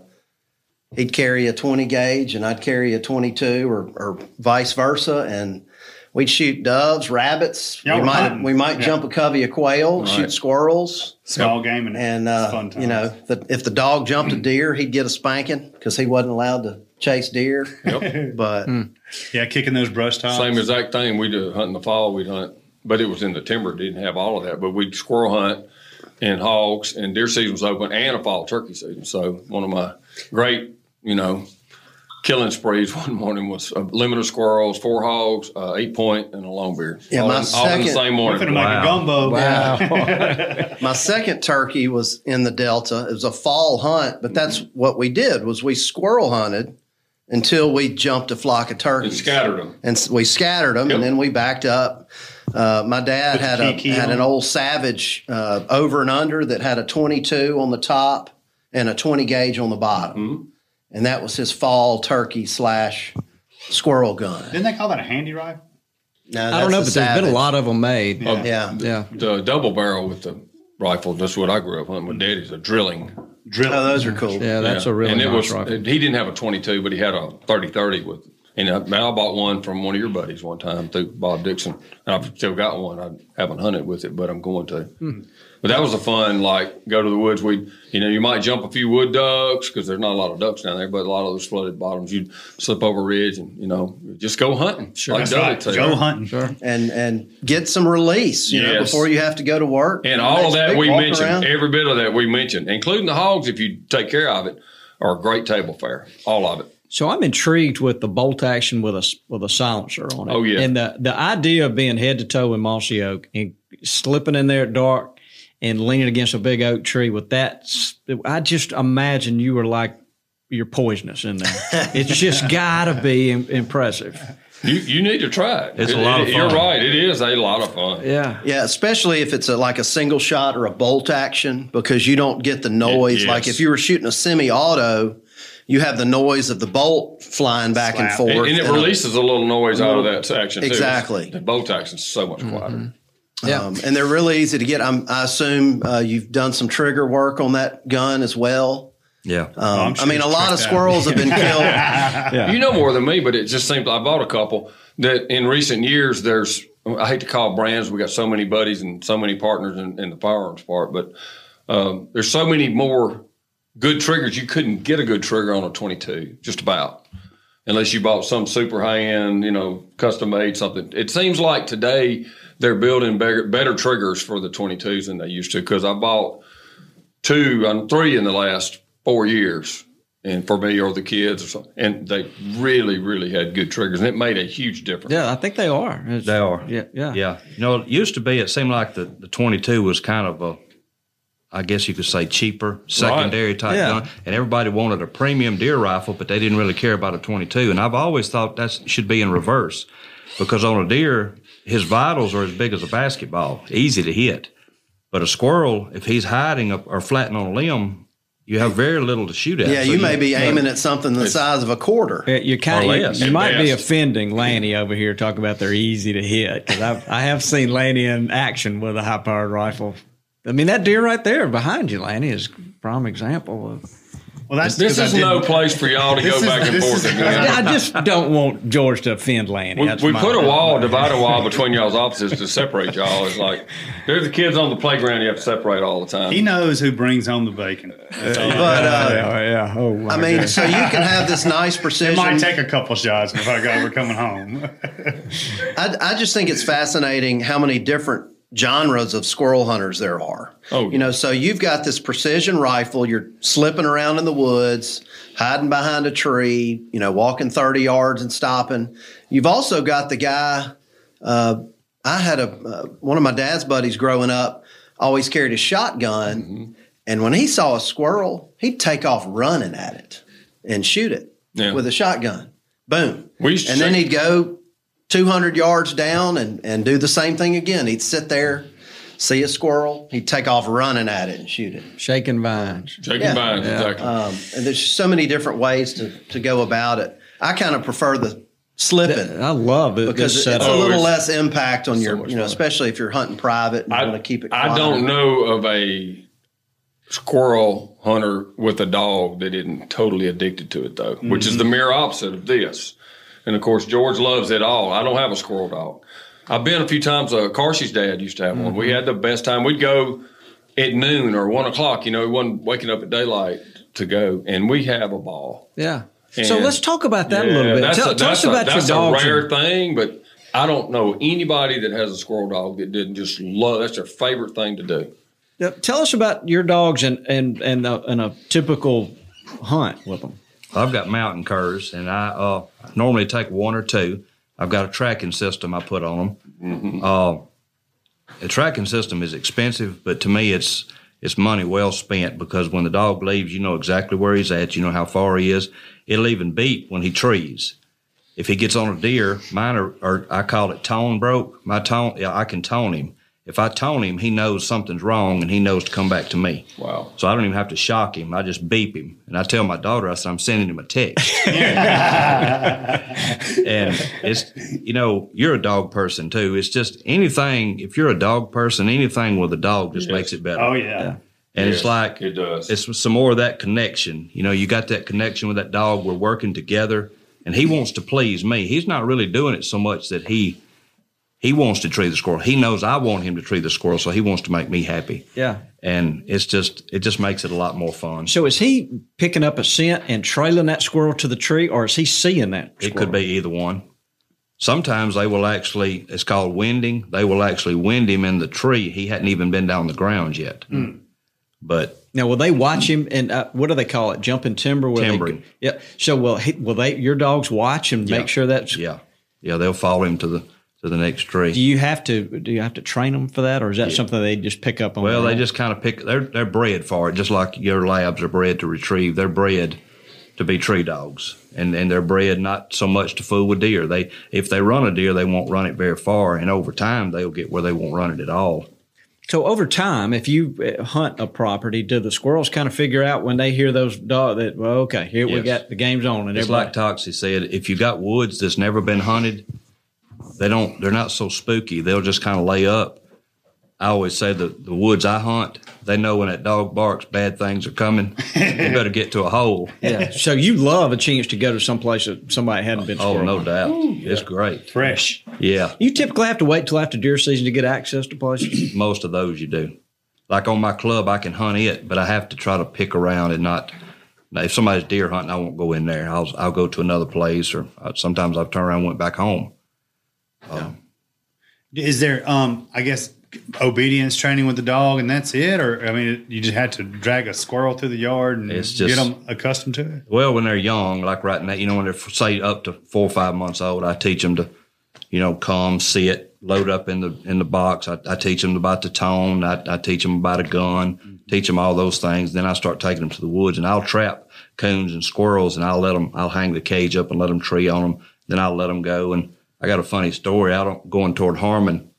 he'd carry a twenty gauge, and I'd carry a twenty-two, or, or vice versa, and we'd shoot doves, rabbits. Y'all we might hunting. we might Yeah. jump a covey of quail, Right. shoot squirrels. Small game and, And uh, fun times. you know, the, if the dog jumped a deer, he'd get a spanking because he wasn't allowed to chase deer. Yep. <laughs> But yeah, kicking those brush tops. Same exact thing. We do hunt in the fall. We'd hunt, but it was in the timber. Didn't have all of that. But we'd squirrel hunt and hogs and deer season was open and a fall turkey season. So one of my great, you know, killing sprees <laughs> one morning was a limit of squirrels, four hogs, uh, eight point, and a long beard. Yeah, all, my in, all in the second- same We're morning. finna make a gumbo. Wow. <laughs> My second turkey was in the Delta. It was a fall hunt, but that's what we did was we squirrel hunted until we jumped a flock of turkeys. And turkeys scattered them. and we scattered them, Yep. and then we backed up. Uh, my dad had a key key had on an old Savage uh, over and under that had a 22 on the top and a 20 gauge on the bottom, Mm-hmm. And that was his fall turkey slash squirrel gun. Didn't they call that a handy rifle? No, I don't know, but a there's been a lot of them made. Yeah. Yeah, Yeah. The double barrel with the rifle. That's what I grew up hunting with. Daddy's a drilling. Drill. oh, those are cool. Yeah, that's Yeah. a really and it nice was, rifle. He didn't have a 22, but he had a 30-30 with. And I, man, I bought one from one of your buddies one time through Bob Dixon, and I've still got one. I haven't hunted with it, but I'm going to. Hmm. But that was a fun, like go to the woods. We, you know, you might jump a few wood ducks because there's not a lot of ducks down there, but a lot of those flooded bottoms. You'd slip over a ridge and you know just go hunting. Sure, like right. Go hunting. Sure. and and get some release, you know, before you have to go to work. And all of that we mentioned, around. every bit of that we mentioned, including the hogs, if you take care of it, are a great table fare. All of it. So I'm intrigued with the bolt action with a with a silencer on it. Oh, yeah. and the the idea of being head to toe in mossy oak and slipping in there at dark and leaning against a big oak tree with that. I just imagine you were like you're poisonous in there. <laughs> it's just got to be im- impressive. You you need to try it. It's a It- lot of it- You're right. It is a lot of fun. Yeah. Yeah, especially if it's a, like a single shot or a bolt action because you don't get the noise. Yes. Like if you were shooting a semi-auto, you have the noise of the bolt flying back and forth, And, and it a- releases a little noise out of that section. Too. Exactly. The bolt action is so much quieter. Mm-hmm. Yeah. Um, and they're really easy to get. I'm, I assume uh, you've done some trigger work on that gun as well. Yeah. Um, I'm sure I mean, a lot of squirrels have been killed. <laughs> You know more than me, but it just seems I bought a couple that in recent years there's I hate to call brands. We got so many buddies and so many partners in, in the firearms part, but um, there's so many more good triggers. You couldn't get a good trigger on a 22, just about, unless you bought some super high end, you know, custom made something. It seems like today they're building better, better triggers for the 22s than they used to. Because I bought two and three in the last four years, and for me or the kids or something, and they really, really had good triggers, and it made a huge difference. Yeah, I think they are. It's- They are. Yeah, yeah. Yeah. You know, it used to be, it seemed like the, the 22 was kind of a, I guess you could say cheaper, secondary type Yeah. gun. And everybody wanted a premium deer rifle, but they didn't really care about a 22. And I've always thought that should be in reverse because on a deer, his vitals are as big as a basketball, easy to hit. But a squirrel, if he's hiding up or flattening on a limb, you have very little to shoot at. Yeah, So you may be aiming at something the size of a quarter. Yeah, You kind Or of you, less. you might be offending Lanny over here talking about they're easy to hit because I've I have seen Lanny in action with a high powered rifle. I mean that deer right there behind you, Lanny, is a prime example of. Well, that's This 'cause is no place for y'all to go is- back and forth again. I just <laughs> don't want George to offend Lanny. We, That's we my- put a wall, divide a wall <laughs> between y'all's offices to separate y'all. It's like there's the kids on the playground you have to separate all the time. He knows who brings home the bacon. But uh, Yeah, yeah. Oh, I mean, goodness. so you can have this nice precision. It precision. might take a couple shots if I go. We're coming home. <laughs> I, I just think it's fascinating how many different genres of squirrel hunters there are. Oh, you know, so you've got this precision rifle. You're slipping around in the woods, hiding behind a tree. You know, walking thirty yards and stopping. You've also got the guy. Uh, I had a uh, one of my dad's buddies growing up. Always carried a shotgun, Mm-hmm. and when he saw a squirrel, he'd take off running at it and shoot it Yeah. with a shotgun. Boom. We used to and then he'd go 200 yards down and, and do the same thing again. He'd sit there, see a squirrel, he'd take off running at it and shoot it. shaking vines. Shaking Yeah. vines, exactly. Um, and there's so many different ways to, to go about it. I kind of prefer the slipping I love it. because this it's a setup. Oh, little it's less impact on so your, much you know, fun. especially if you're hunting private and I, want to keep it I don't know of a squirrel hunter with a dog that isn't totally addicted to it, though, which is the Mm-hmm. opposite of this. And of course, George loves it all. I don't have a squirrel dog. I've been a few times. Uh, Carsey's dad used to have one. Mm-hmm. We had the best time. We'd go at noon or one o'clock. You know, he wasn't waking up at daylight to go, and we have a ball. Yeah. So let's talk about that a little bit. Tell, a, tell us a- about your that's a rare and- thing, but I don't know anybody that has a squirrel dog that didn't just love. That's their favorite thing to do. Yeah, Tell us about your dogs and and and, uh, and a typical hunt with them. I've got mountain curs, and I uh, normally take one or two. I've got a tracking system I put on them. Uh, the tracking system is expensive, but to me, it's it's money well spent because when the dog leaves, you know exactly where he's at. You know how far he is. It'll even beat when he trees. If he gets on a deer, mine are, are I call it tone broke. My tone, yeah, I can tone him. If I tone him, he knows something's wrong and he knows to come back to me. Wow. So I don't even have to shock him. I just beep him. And I tell my daughter, I said, I'm sending him a text. <laughs> <laughs> and it's, you know, you're a dog person too. It's just anything, if you're a dog person, anything with a dog just Yes. makes it better. Oh yeah. And Yes, it's like, it does. it's some more of that connection. You know, you got that connection with that dog. We're working together and he wants to please me. He's not really doing it so much that he, he wants to tree the squirrel. He knows I want him to tree the squirrel, so he wants to make me happy. Yeah. And it's just, it just makes it a lot more fun. So is he picking up a scent and trailing that squirrel to the tree, or is he seeing that? Squirrel? It could be either one. Sometimes they will actually, it's called winding. They will actually wind him in the tree. He hadn't even been down the ground yet. But Now, will they watch him? And uh, what do they call it? Jumping timber? Where they- yeah. So will he, will they? Your dogs watch and Yeah. make sure that's. yeah, yeah, they'll follow him to the to the next tree. Do you have to? Do you have to train them for that, or is that something they just pick up on? Well, they own? just kind of pick. They're they're bred for it, just like your labs are bred to retrieve. They're bred to be tree dogs, and and they're bred not so much to fool with deer. They if they run a deer, they won't run it very far, and over time they'll get where they won't run it at all. So over time, if you uh, hunt a property, do the squirrels kind of figure out when they hear those dogs that well, okay, here we got the game's on, and It's everybody. like Toxey said, if you got woods that's never been hunted, they don't they're not so spooky. They'll just kind of lay up. I always say that the woods I hunt, they know when that dog barks, bad things are coming. you <laughs> better get to a hole. yeah. So you love a chance to go to some place that somebody hadn't been. To. Oh, no hunting. doubt. It's great. Fresh. Yeah. You typically have to wait till after deer season to get access to places. <clears throat> Most of those you do. Like on my club, I can hunt it, but I have to try to pick around and not. Now, if somebody's deer hunting, I won't go in there. I'll I'll go to another place, or uh, sometimes I've turned around and went back home. Is there, um, I guess, obedience training with the dog, and that's it, or I mean, you just had to drag a squirrel through the yard and It's just- get them accustomed to it. Well, when they're young, like right now, you know, when they're say up to four or five months old, I teach them to, you know, come sit, load up in the in the box. I, I teach them about the tone. I, I teach them about a gun. Teach them all those things. Then I start taking them to the woods, and I'll trap coons and squirrels, and I'll let them. I'll hang the cage up and let them tree on them. Then I'll let them go. And I got a funny story. Out on- going toward Harmon,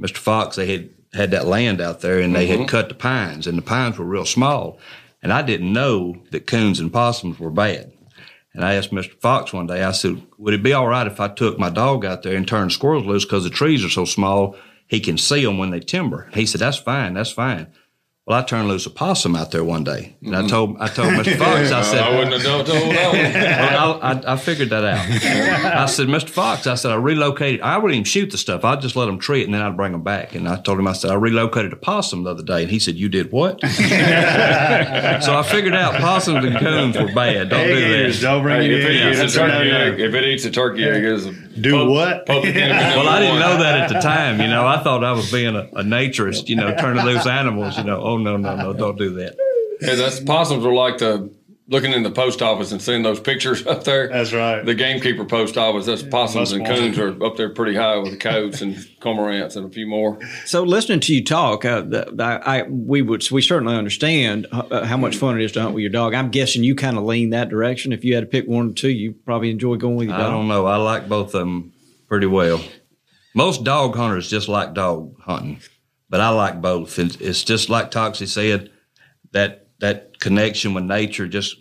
Mr. Fox, they had had that land out there, and they had mm-hmm. cut the pines, and the pines were real small. And I didn't know that coons and possums were bad. And I asked Mr. Fox one day, I said, would it be all right if I took my dog out there and turned squirrels loose because the trees are so small, he can see them when they timber? He said, that's fine, that's fine. Well, I turned loose a possum out there one day, and I told I told Mr. <laughs> Fox, I said, I wouldn't have told that <laughs> one. well, I, I, I figured that out. I said, Mr. Fox, I said, I relocated. I wouldn't even shoot the stuff. I'd just let them tree it and then I'd bring them back. And I told him, I said, I relocated a possum the other day. And he said, You did what? <laughs> so I figured out possums and coons were bad. Don't do Egg-eaters, that. don't bring Hey, it if it in. eats a a turkey no-no. egg, if it eats a turkey egg, it's a Do what? public <laughs> enemy Well, I didn't know that at the time. You know, I thought I was being a, a naturist, you know, turning loose animals. You know, oh, no, no, no, don't do that. Yeah, that's possums are like the looking in the post office and seeing those pictures <laughs> up there. That's right. The gamekeeper post office. That's possums must and want coons are up there pretty high with the coats and <laughs> cormorants and a few more. So listening to you talk, uh, the, I, I we would we certainly understand uh, how much fun it is to hunt with your dog. I'm guessing you kind of lean that direction. If you had to pick one or two, you probably enjoy going with your I don't know. I like both of them pretty well. Most dog hunters just like dog hunting, but I like both. It's, it's just like Toxey said that that connection with nature, just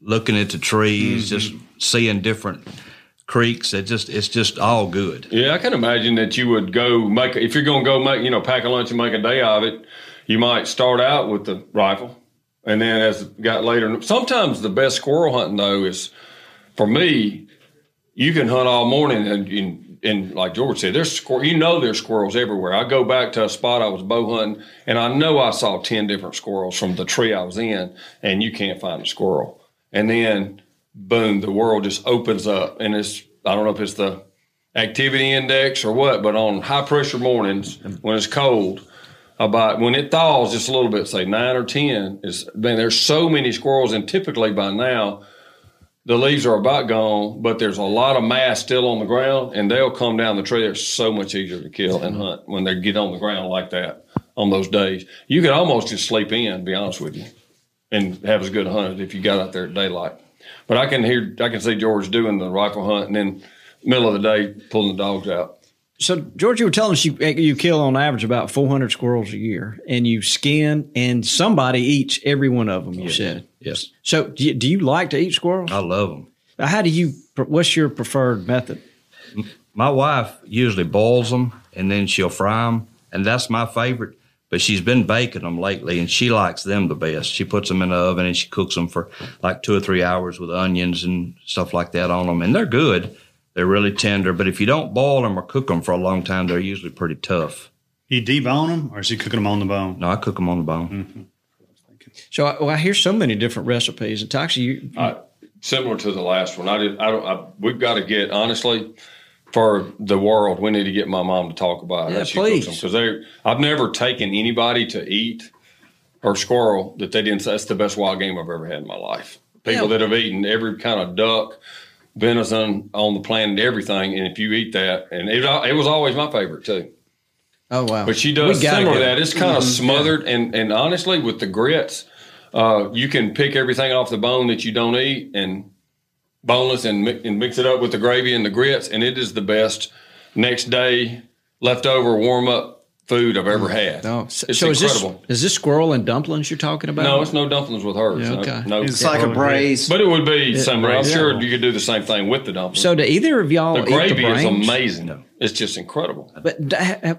looking at the trees, mm-hmm. just seeing different creeks. It just it's just all good. Yeah, I can imagine that you would go make if you're going to go make you know pack a lunch and make a day of it. You might start out with the rifle, and then as it got later, sometimes the best squirrel hunting though is for me. You can hunt all morning, and, and, and like George said, there's squir- you know there's squirrels everywhere. I go back to a spot I was bow hunting, and I know I saw ten different squirrels from the tree I was in, and you can't find a squirrel. And then boom, the world just opens up, and it's I don't know if it's the activity index or what, but on high pressure mornings when it's cold, about when it thaws just a little bit, say nine or ten, is man, there's so many squirrels, and typically by now the leaves are about gone, but there's a lot of mass still on the ground, and they'll come down the tree. They're so much easier to kill and hunt when they get on the ground like that on those days. You could almost just sleep in, be honest with you, and have as good a hunt if you got out there at daylight. But I can hear, I can see George doing the rifle hunt, and then middle of the day pulling the dogs out. So, George, you were telling us you you kill on average about 400 squirrels a year, and you skin, and somebody eats every one of them. You Yes. said Yes. So, do you, do you like to eat squirrels? I love them. How do you? What's your preferred method? My wife usually boils them and then she'll fry them, and that's my favorite. But she's been baking them lately, and she likes them the best. She puts them in the oven and she cooks them for like two or three hours with onions and stuff like that on them, and they're good. They're really tender. But if you don't boil them or cook them for a long time, they're usually pretty tough. You debone them, or is he cooking them on the bone? No, I cook them on the bone. So, I, well, I hear so many different recipes, and Toxey, you, Uh, similar to the last one. I did. I don't. I, we've got to get honestly for the world. We need to get my mom to talk about Yeah, how she please. cooks them because they. I've never taken anybody to eat or squirrel that they didn't say that's the best wild game I've ever had in my life. People Yeah. that have eaten every kind of duck, venison on the planet, everything, and if you eat that, and it, it was always my favorite too. oh wow, But she does similar to that. It's kind of Mhm. smothered, and and honestly, with the grits, uh, you can pick everything off the bone that you don't eat and boneless, and and mix it up with the gravy and the grits, and it is the best next day leftover warm up food I've ever mm. had. Oh, so, it's so is this incredible. is this squirrel and dumplings you're talking about? no, it's no dumplings with hers. Yeah, No, okay. No, It's like a braise. But it would be It- similar. I'm yeah. sure you could do the same thing with the dumplings. So, do either of y'all the eat the gravy is brains? amazing. It's just incredible. But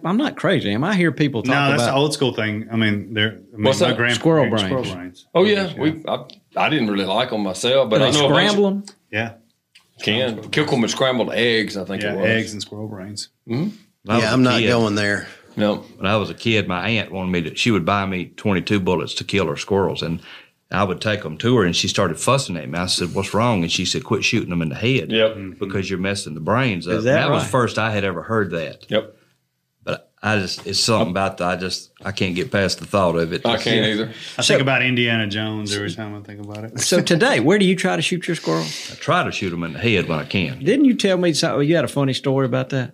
I'm not crazy. Am I hear people talk about No, that's about the old school thing. I mean, they're I mean, What's my that? grandpa Squirrel ate brains. Squirrel brains. Oh yeah, we. I, I didn't really like them myself, but do I know a bunch- scramble them? Yeah, Can kick them with scrambled eggs. I think yeah, it was. eggs and squirrel brains. Mm-hmm. When I was Yeah, a I'm not going there. No, when I was a kid, my aunt wanted me to, she would buy me 22 bullets to kill her squirrels. And I would take them to her and she started fussing at me. I said, What's wrong? And she said, Quit shooting them in the head Yep. Mm-hmm. because you're messing the brains up. Is that And was right? the first I had ever heard that. Yep. But I just, it's something about that. I just, I can't get past the thought of it. I can't either. I think about Indiana Jones every time I think about it. So <laughs> today, where do you try to shoot your squirrel? I try to shoot them in the head when I can. Didn't you tell me something? You had a funny story about that.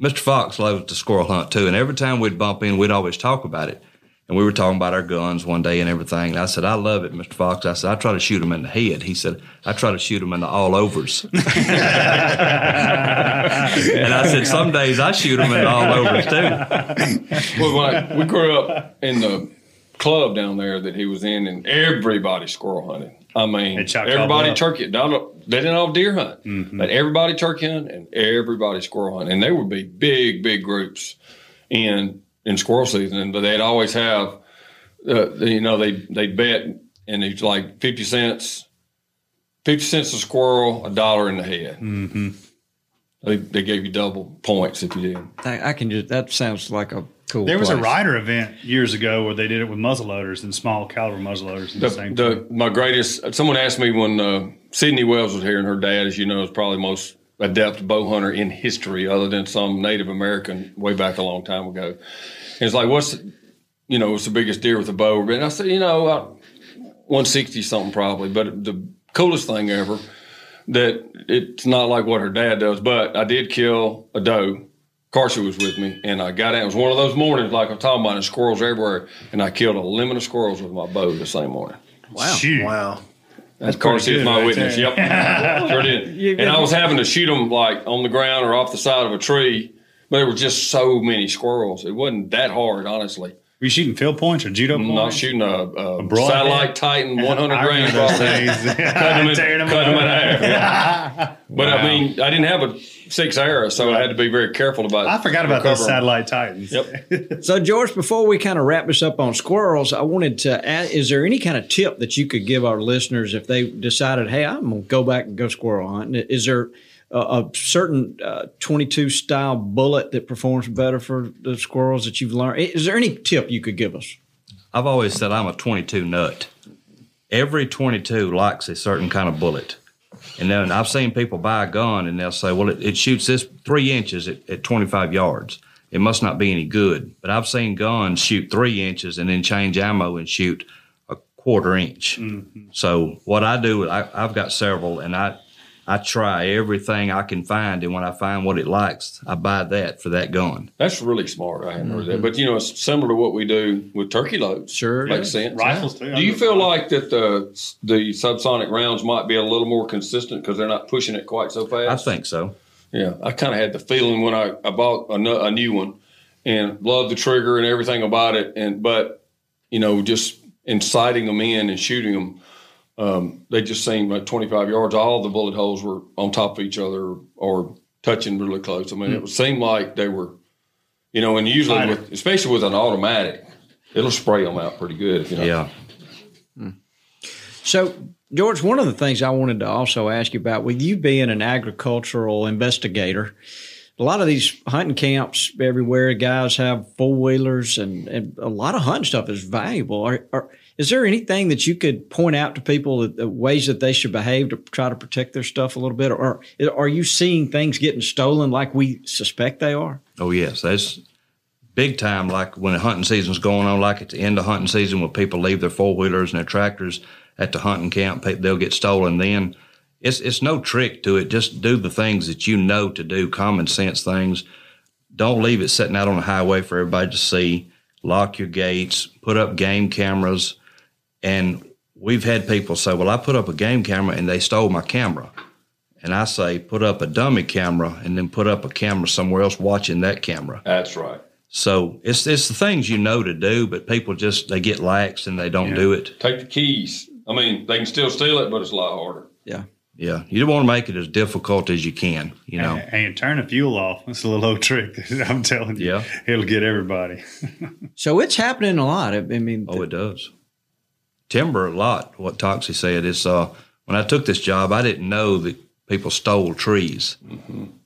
Mr. Fox loves to squirrel hunt too, and every time we'd bump in, we'd always talk about it. And we were talking about our guns one day and everything. And I said, I love it, Mr. Fox. I said, I try to shoot them in the head. He said, I try to shoot them in the all overs. <laughs> and I said, some days I shoot them in the all overs too. Well, I, we grew up in the club down there that he was in, and everybody squirrel hunted. I mean, everybody Bluff. turkey. Not, they didn't all deer hunt, Mm-hmm. but everybody turkey hunt and everybody squirrel hunt, and they would be big, big groups in in squirrel season, but they'd always have, uh, you know, they they bet and it's like fifty cents, fifty cents a squirrel, a dollar in the head. Mm-hmm. They they gave you double points if you did. I, I can just. That sounds like a cool. There was a place. rider event years ago where they did it with muzzleloaders and small caliber muzzleloaders. In the, The, same the, time. my greatest. Someone asked me when uh, Sydney Wells was here, and her dad, as you know, is probably the most adept bow hunter in history, other than some Native American way back a long time ago. And it's like, what's you know, what's the biggest deer with a bow? And I said, you know, uh, one sixty something probably. But the coolest thing ever that it's not like what her dad does, but I did kill a doe. Carson was with me, and I got out. It was one of those mornings, like I'm talking about, and squirrels everywhere. And I killed a limit of squirrels with my bow the same morning. Wow. Shoot. Wow. That's Carson is good my right witness. there. Yep, <laughs> sure did. And I was having to shoot them like on the ground or off the side of a tree, but there were just so many squirrels. It wasn't that hard, honestly. Were you shooting field points or judo mm, points? not shooting a, a, broadhead? satellite Titan 100 I grain remember those broadhead. <laughs> cut them in, cut them in half. yeah. But I mean, I didn't have a six arrow, so I had to be very careful about. I forgot about those satellite titans. Yep. <laughs> So, George, before we kind of wrap this up on squirrels, I wanted to ask, is there any kind of tip that you could give our listeners if they decided, hey, I'm going to go back and go squirrel hunting? Is there a, a certain uh, 22 style bullet that performs better for the squirrels that you've learned? Is there any tip you could give us? I've always said I'm a 22 nut. Every 22 likes a certain kind of bullet. And then I've seen people buy a gun and they'll say, well, it, it shoots this three inches at, at 25 yards. It must not be any good. But I've seen guns shoot three inches and then change ammo and shoot a quarter inch. Mm-hmm. So what I do, I, I've got several, and I I try everything I can find, and when I find what it likes, I buy that for that gun. That's really smart. I hadn't heard Mm-hmm. that, but you know, it's similar to what we do with turkey loads. Sure, makes Yeah. sense. Rifles, too. Do you feel like that the the subsonic rounds might be a little more consistent because they're not pushing it quite so fast? I think so. Yeah, I kind of had the feeling when I, I bought a, a new one and loved the trigger and everything about it, and but you know, just inciting them in and shooting them, um, they just seemed like 25 yards. All the bullet holes were on top of each other or touching really close. I mean, it seemed like they were, you know, and usually with, especially with an automatic, it'll spray them out pretty good. You know. Yeah. So, George, one of the things I wanted to also ask you about, with you being an agricultural investigator, a lot of these hunting camps everywhere, guys have four wheelers, and, and a lot of hunting stuff is valuable. Are, are, is there anything that you could point out to people that, ways that they should behave to try to protect their stuff a little bit, or are you seeing things getting stolen like we suspect they are? Oh yes, that's big time. Like when the hunting season's going on, like at the end of hunting season, when people leave their four wheelers and their tractors at the hunting camp, they'll get stolen. Then it's it's no trick to it. Just do the things that you know to do, common sense things. Don't leave it sitting out on the highway for everybody to see. Lock your gates. Put up game cameras. And we've had people say, "Well, I put up a game camera and they stole my camera." And I say, put up a dummy camera and then put up a camera somewhere else watching that camera. That's right. So it's it's the things you know to do, but people just they get lax and they don't do it. Take the keys. I mean, they can still steal it, but it's a lot harder. Yeah. Yeah, you want to make it as difficult as you can. You know. And, and turn the fuel off. That's a little old trick. <laughs> I'm telling you. Yeah. It'll get everybody. <laughs> So it's happening a lot. I mean, Oh, it does. Timber a lot. What Toxey said is, uh, when I took this job, I didn't know that people stole trees,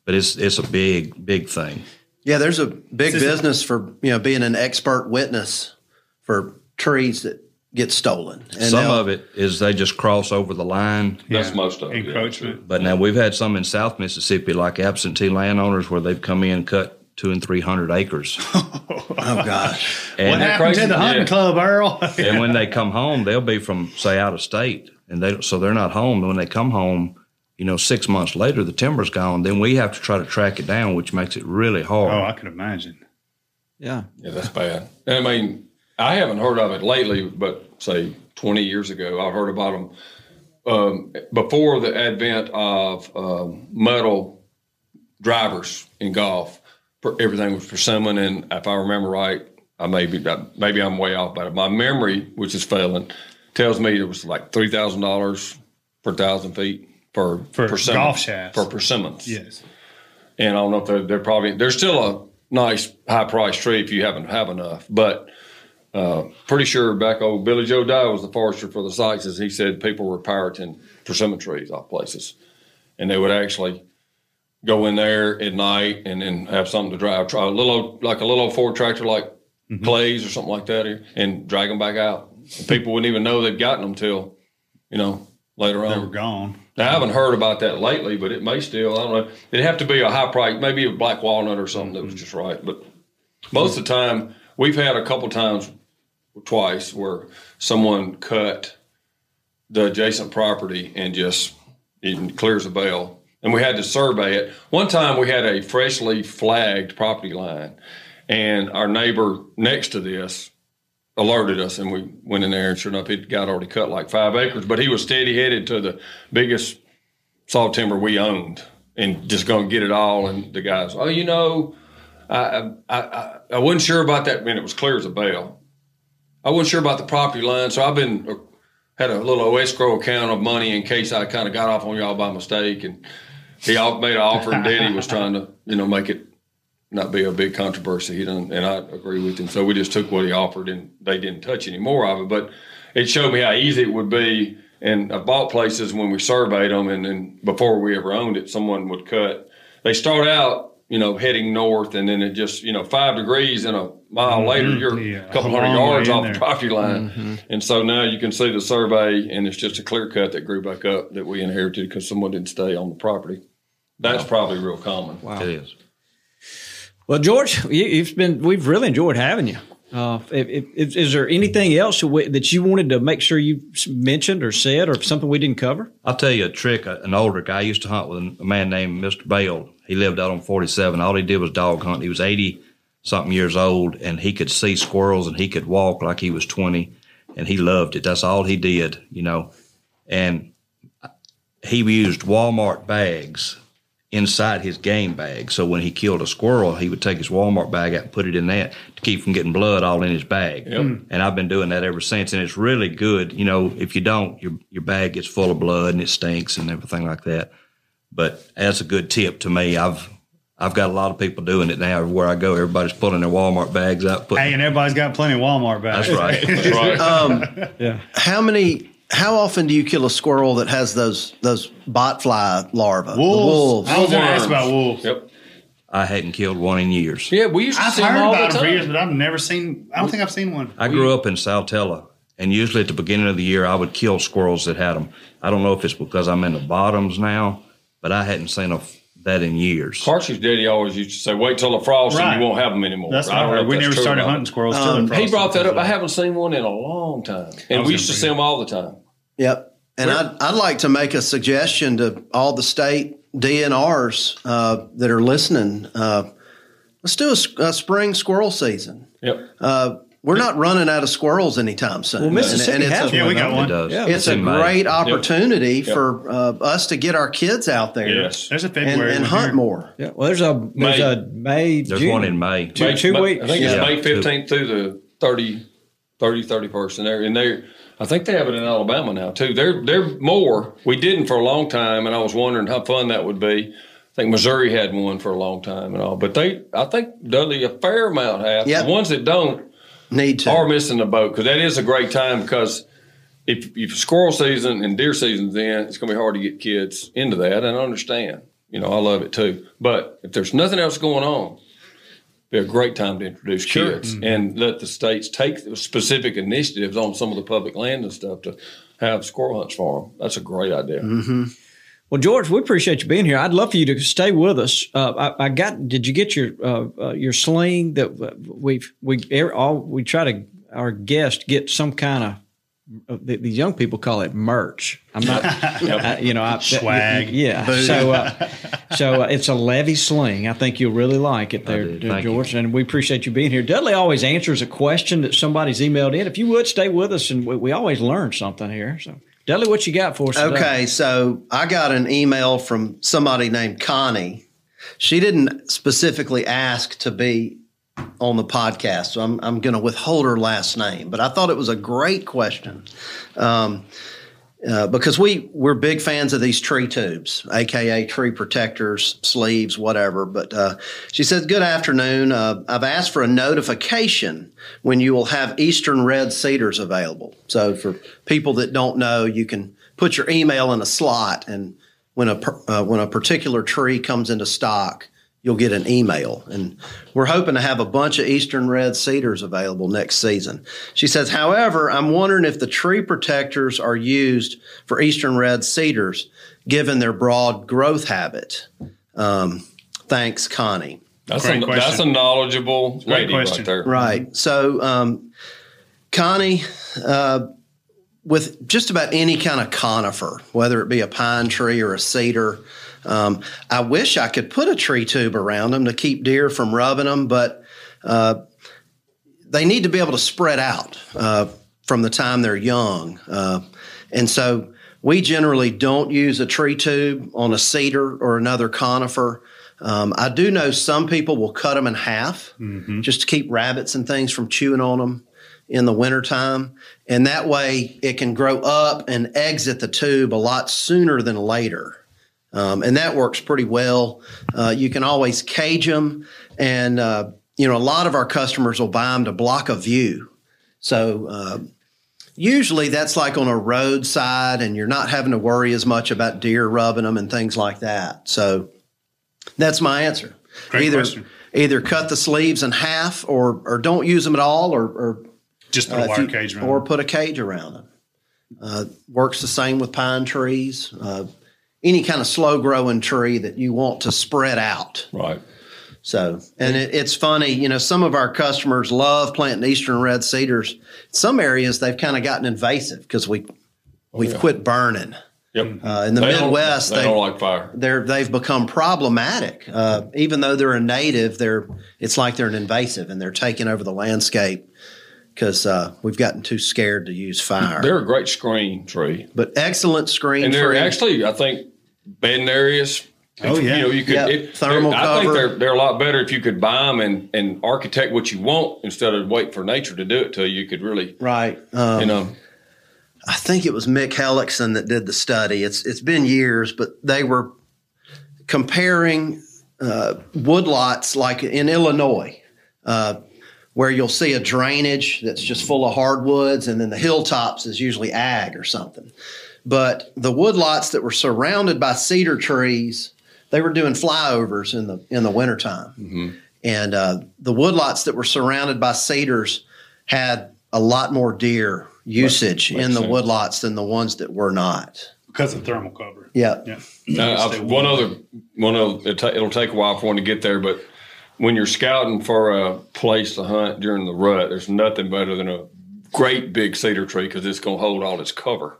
but it's it's a big big thing. Yeah, there's a big This is- business for you know being an expert witness for trees that get stolen. And Some they'll- of it is they just cross over the line. That's Yeah. most of it. yeah. Encroachment. But now we've had some in South Mississippi, like absentee landowners, where they've come in cut two and three hundred acres. <laughs> oh gosh, what And, happened to the hunting Yeah. club, Earl? <laughs> and when they come home, they'll be from say out of state, and they so they're not home. When they come home, you know, six months later, the timber's gone. Then we have to try to track it down, which makes it really hard. oh, I can imagine. yeah. Yeah, that's bad. I mean, I haven't heard of it lately, but say 20 years ago, I heard about them um, before the advent of um, metal drivers in golf. Everything was persimmon, and if I remember right, I may be maybe I'm way off, but my memory, which is failing, tells me it was like three thousand dollars per thousand feet for For persimmon, golf shafts. for persimmons. Yes. and I don't know if they're, they're probably there's still a nice high price tree if you haven't have enough, but uh, pretty sure back old Billy Joe Dye was the forester for the sites, as he said people were pirating persimmon trees off places, and they would actually go in there at night and then have something to drive, try a little like a little Ford tractor like mm-hmm. Clays or something like that, and drag them back out. And people wouldn't even know they'd gotten them till you know later on. They were gone. Now, I haven't heard about that lately, but it may still. I don't know. It'd have to be a high price, maybe a black walnut or something that was mm-hmm. just right. But most of the time, we've had a couple times, or twice, where someone cut the adjacent property and just even clears a bale. And we had to survey it. One time, we had a freshly flagged property line, and our neighbor next to this alerted us and we went in there and sure enough he'd got already cut like five acres but he was steady headed to the biggest saw timber we owned and just gonna get it all and the guys oh you know i i i, I wasn't sure about that man it was clear as a bell i wasn't sure about the property line so i've been uh, had a little escrow account of money in case i kind of got off on y'all by mistake and he made an offer and daddy was trying to you know make it not be a big controversy. He done, and I agree with him. So we just took what he offered, and they didn't touch any more of it. But it showed me how easy it would be. And I bought places when we surveyed them, and then before we ever owned it, someone would cut. They start out, you know, heading north, and then it just, you know, five degrees and a mile later, you're Mm-hmm. Yeah, a couple hundred yards off the property line. Mm-hmm. And so now you can see the survey, and it's just a clear cut that grew back up that we inherited because someone didn't stay on the property. That's probably real common. It is. Well, George, you, you've been we've really enjoyed having you. Uh, if, if, if- is there anything else that you wanted to make sure you mentioned or said, or something we didn't cover? I'll tell you a trick. An older guy I used to hunt with a man named Mr. Bale. He lived out on 47. All he did was dog hunt. He was 80 something years old, and he could see squirrels and he could walk like he was 20, and he loved it. That's all he did, you know. And he used Walmart bags inside his game bag. So when he killed a squirrel, he would take his Walmart bag out and put it in that to keep from getting blood all in his bag. Yep. Mm. And I've been doing that ever since, and it's really good. You know, if you don't, your your bag gets full of blood and it stinks and everything like that. But that's a good tip to me. I've I've got a lot of people doing it now. Everywhere I go, everybody's pulling their Walmart bags out. Putting, Hey, and everybody's got plenty of Walmart bags. That's right. <laughs> That's right. Um, <laughs> yeah. How many? How often do you kill a squirrel that has those those botfly larvae? The wolves. I was going to ask about wolves. Yep. I hadn't killed one in years. Yeah, we used to I've see heard them all about the them for years, but I've never seen. I don't think I've seen one. I grew up in Saltillo, and usually at the beginning of the year, I would kill squirrels that had them. I don't know if it's because I'm in the bottoms now, but I hadn't seen a, that in years. Carson's daddy always used to say, "Wait till the frost and you won't have them anymore." That's I don't right. know We that's never started hunting squirrels till Um, the He brought that up. was I haven't seen one in a long time, and we used gonna see them all the time. Yep. And I'd, I'd like to make a suggestion to all the state DNRs uh, that are listening. Uh, let's do a spring squirrel season. Yep. Uh, we're not running out of squirrels anytime soon. Well, Mississippi it's has a, Yeah, we one, got one. It does. Yeah. it's a in May. great opportunity Yep. for uh, us to get our kids out there Yes. There's a and, February and one hunt here. more. Yeah. Well, there's a there's May. a May. There's June. one in May. Two, May- two May- weeks. I think it's Yeah. May 15th through the 30, 30 31st. And they're, and they're, I think they have it in Alabama now too. They're, they're more. We didn't for a long time, and I was wondering how fun that would be. I think Missouri had one for a long time and all, but they, I think Dudley, a fair amount have. Yep. The ones that don't Need to. are missing the boat because that is a great time because if, if squirrel season and deer season's in, it's going to be hard to get kids into that. And I understand. You know, I love it too. But if there's nothing else going on, be a great time to introduce kids and let the states take specific initiatives on some of the public land and stuff to have squirrel hunts for them. That's a great idea. Well, George, we appreciate you being here. I'd love for you to stay with us. Uh, I, I got. Did you get your uh, uh, your sling? That uh, we we er- all we try to our guest get some kind of. Uh, the, the young people call it merch. I'm not, <laughs> I- you know, I, Swag. yeah. So, uh, <laughs> so uh, it's a Levy sling. I think you'll really like it there, do. Thank George. And we appreciate you being here. Dudley always answers a question that somebody's emailed in. If you would stay with us, and we, we always learn something here. So, Dudley, what you got for us? today? Okay, so I got an email from somebody named Connie. She didn't specifically ask to be on the podcast, so I'm, I'm going to withhold her last name. But I thought it was a great question um, uh, because we we're big fans of these tree tubes, aka tree protectors, sleeves, whatever. But uh, she says, "Good afternoon. Uh, I've asked for a notification when you will have Eastern red cedars available. So for people that don't know, you can put your email in a slot, and when a uh, when a particular tree comes into stock." You'll get an email, and we're hoping to have a bunch of Eastern red cedars available next season. She says, however, I'm wondering if the tree protectors are used for Eastern red cedars, given their broad growth habit. Um, thanks, Connie. That's, Great a, question. that's a knowledgeable Great lady question. right there. Right. So, um, Connie, uh, with just about any kind of conifer, whether it be a pine tree or a cedar, um, I wish I could put a tree tube around them to keep deer from rubbing them, but uh, they need to be able to spread out uh, from the time they're young. Uh, and so we generally don't use a tree tube on a cedar or another conifer. Um, I do know some people will cut them in half just to keep rabbits and things from chewing on them in the wintertime. And that way it can grow up and exit the tube a lot sooner than later. Um, and that works pretty well. Uh, you can always cage them. And, uh, you know, a lot of our customers will buy them to block a view. So, uh, usually that's like on a roadside and you're not having to worry as much about deer rubbing them and things like that. So that's my answer. Great either, question. either cut the sleeves in half or, or don't use them at all or, or Just put uh, a wire you- cage around. or them. put a cage around them. Uh, works the same with pine trees. Any kind of slow growing tree that you want to spread out. Right. So, and it, it's funny, you know, some of our customers love planting eastern red cedars. Some areas they've kind of gotten invasive because we we've yeah. quit burning. Yep. Uh, in the They don't- Midwest, they don't like fire. They're they've become problematic. Uh, even though they're a native, they're it's like they're an invasive and they're taking over the landscape because uh, we've gotten too scared to use fire. They're a great screen tree. but excellent screen and they're tree. actually, I think, bedding areas. Oh, yeah. you know you could. Yep. It, Thermal they're- I think they're they're a lot better if you could buy them and and architect what you want instead of wait for nature to do it to you. You could really, right. Um, you know, I think it was Mick Hellickson that did the study. It's it's been years, but they were comparing uh, woodlots like in Illinois, uh, where you'll see a drainage that's just full of hardwoods, and then the hilltops is usually ag or something. But the woodlots that were surrounded by cedar trees, they were doing flyovers in the in the wintertime. And uh, the woodlots that were surrounded by cedars had a lot more deer usage Makes in the sense. woodlots than the ones that were not. because of thermal cover. Yeah. Yeah. I've- one other, one of it ta- it'll take a while for one to get there, but when you're scouting for a place to hunt during the rut, there's nothing better than a great big cedar tree because it's going to hold all its cover.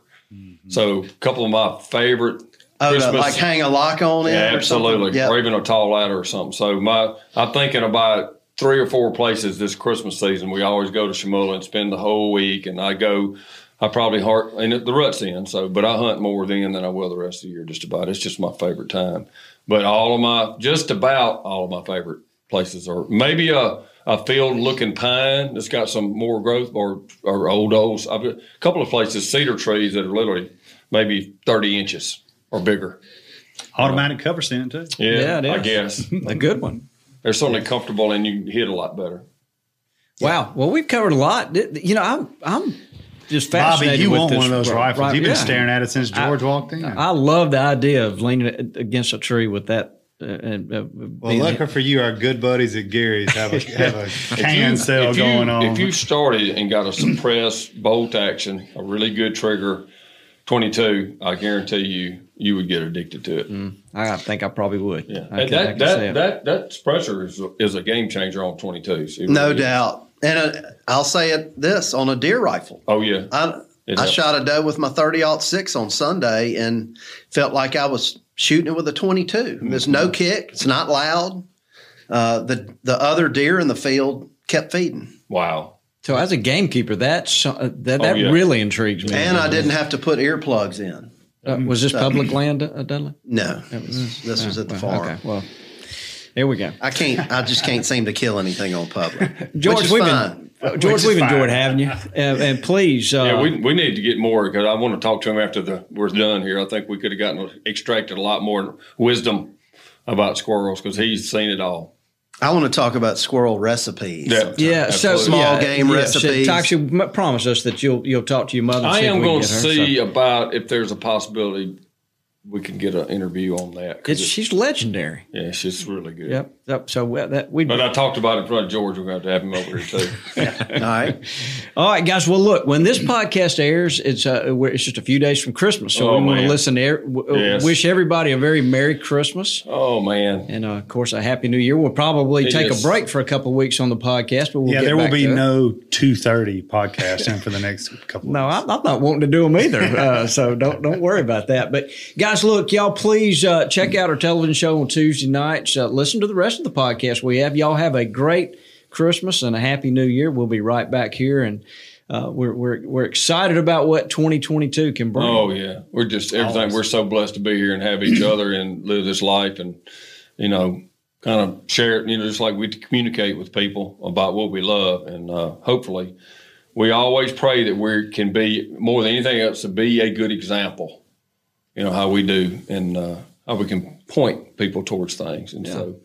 So, a couple of my favorite. Oh, Christmas- like hang a lock on it? yeah, absolutely, Yep. or even a tall ladder or something. So, my I'm thinking about three or four places this Christmas season. We always go to Shamula and spend the whole week, and I go. I probably heart and the rut's in, so but I hunt more then than I will the rest of the year. Just about, it's just my favorite time. But all of my, just about all of my favorite places are maybe a a field looking pine that's got some more growth, or or old oaks. I've a couple of places cedar trees that are literally maybe thirty inches or bigger. Automatic cover stand too. Yeah, Yeah, it I guess <laughs> A good one. they're certainly comfortable and you hit a lot better. Wow. Well, we've covered a lot. You know, I'm I'm just fascinated. Bobby, fascinated. you with want this one of those ri- rifles. ri- You've been yeah. staring at it since George walked in. I love the idea of leaning against a tree with that. And uh, well, being- lucky for you, our good buddies at Gary's have a, <laughs> have a If can you- sale if you- going on. If you started and got a <clears throat> suppressed bolt action, a really good trigger, 22, I guarantee you, you would get addicted to it. I think I probably would. Yeah, I And can- I that can that, that that suppressor is a, is a game changer on 22s. No really is. doubt. And uh, I'll say it this on a deer rifle. Oh yeah, I, I shot a doe with my 30 6 on Sunday and felt like I was shooting it with a 22. There's Mm-hmm. no kick. It's not loud. Uh, the the other deer in the field kept feeding, wow. So as a gamekeeper, that's uh, that that Oh, yeah. really intrigues me. and I didn't have to put earplugs in. Uh, was this public land, uh, Dudley? No, this, this was at the Well, farm. Okay. Well, here we go. I can't. I just can't seem to kill anything on public. <laughs> George, which is we've fine. been, uh, George, we've fine. enjoyed having you, uh, and please, uh, Yeah, we, we need to get more because I want to talk to him after the we're done here. I think we could have gotten extracted a lot more wisdom about squirrels because he's seen it all. I want to talk about squirrel recipes. Yeah. yeah, so Small yeah, game yeah, recipes. So, Tox, promise us that you'll you'll talk to your mother. And I see if am we can going to her, see so- about if there's a possibility we can get an interview on that. 'cause It's, it- she's legendary. yeah, she's really good. Yep. Yep. So that we. But I talked about it in front of George. We're going to have him over here too. <laughs> All right. <laughs> All right, guys. Well, look, when this podcast airs, it's uh, it's just a few days from Christmas, so Oh, we want to listen to er- w- Yes. wish everybody a very merry Christmas oh man, and uh, of course a happy New Year. We'll probably It take is. a break for a couple of weeks on the podcast, but we'll yeah, get there will be to no two thirty podcasting for the next couple. No, of I'm, I'm not wanting to do them either. Uh, so don't don't worry about that. But guys, look, y'all, please uh, check out our television show on Tuesday nights. Uh, listen to the rest of the podcast we have. Y'all have a great Christmas and a happy New Year. We'll be right back here, and uh, we're we're we're excited about what 2022 can bring. oh yeah, we're just everything. We're so blessed to be here and have each other and live this life and you know kind of share it. You know, just like we communicate with people about what we love and uh, hopefully. We always pray that we can be more than anything else to be a good example. You know how we do, and uh, how we can point people towards things. And so,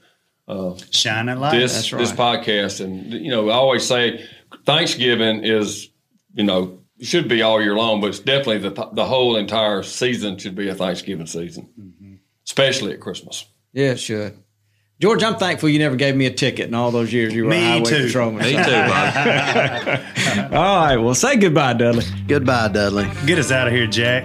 uh, Shine that light. this That's right. this podcast, and you know, I always say Thanksgiving is, you know, should be all year long, but it's definitely the the whole entire season should be a Thanksgiving season, Mm-hmm. especially at Christmas. Yeah, it should. George, I'm thankful you never gave me a ticket in all those years you were Me a highway too. patrolman. Me too, Bob. <laughs> all right, well, say goodbye, Dudley. Goodbye, Dudley. Get us out of here, Jack.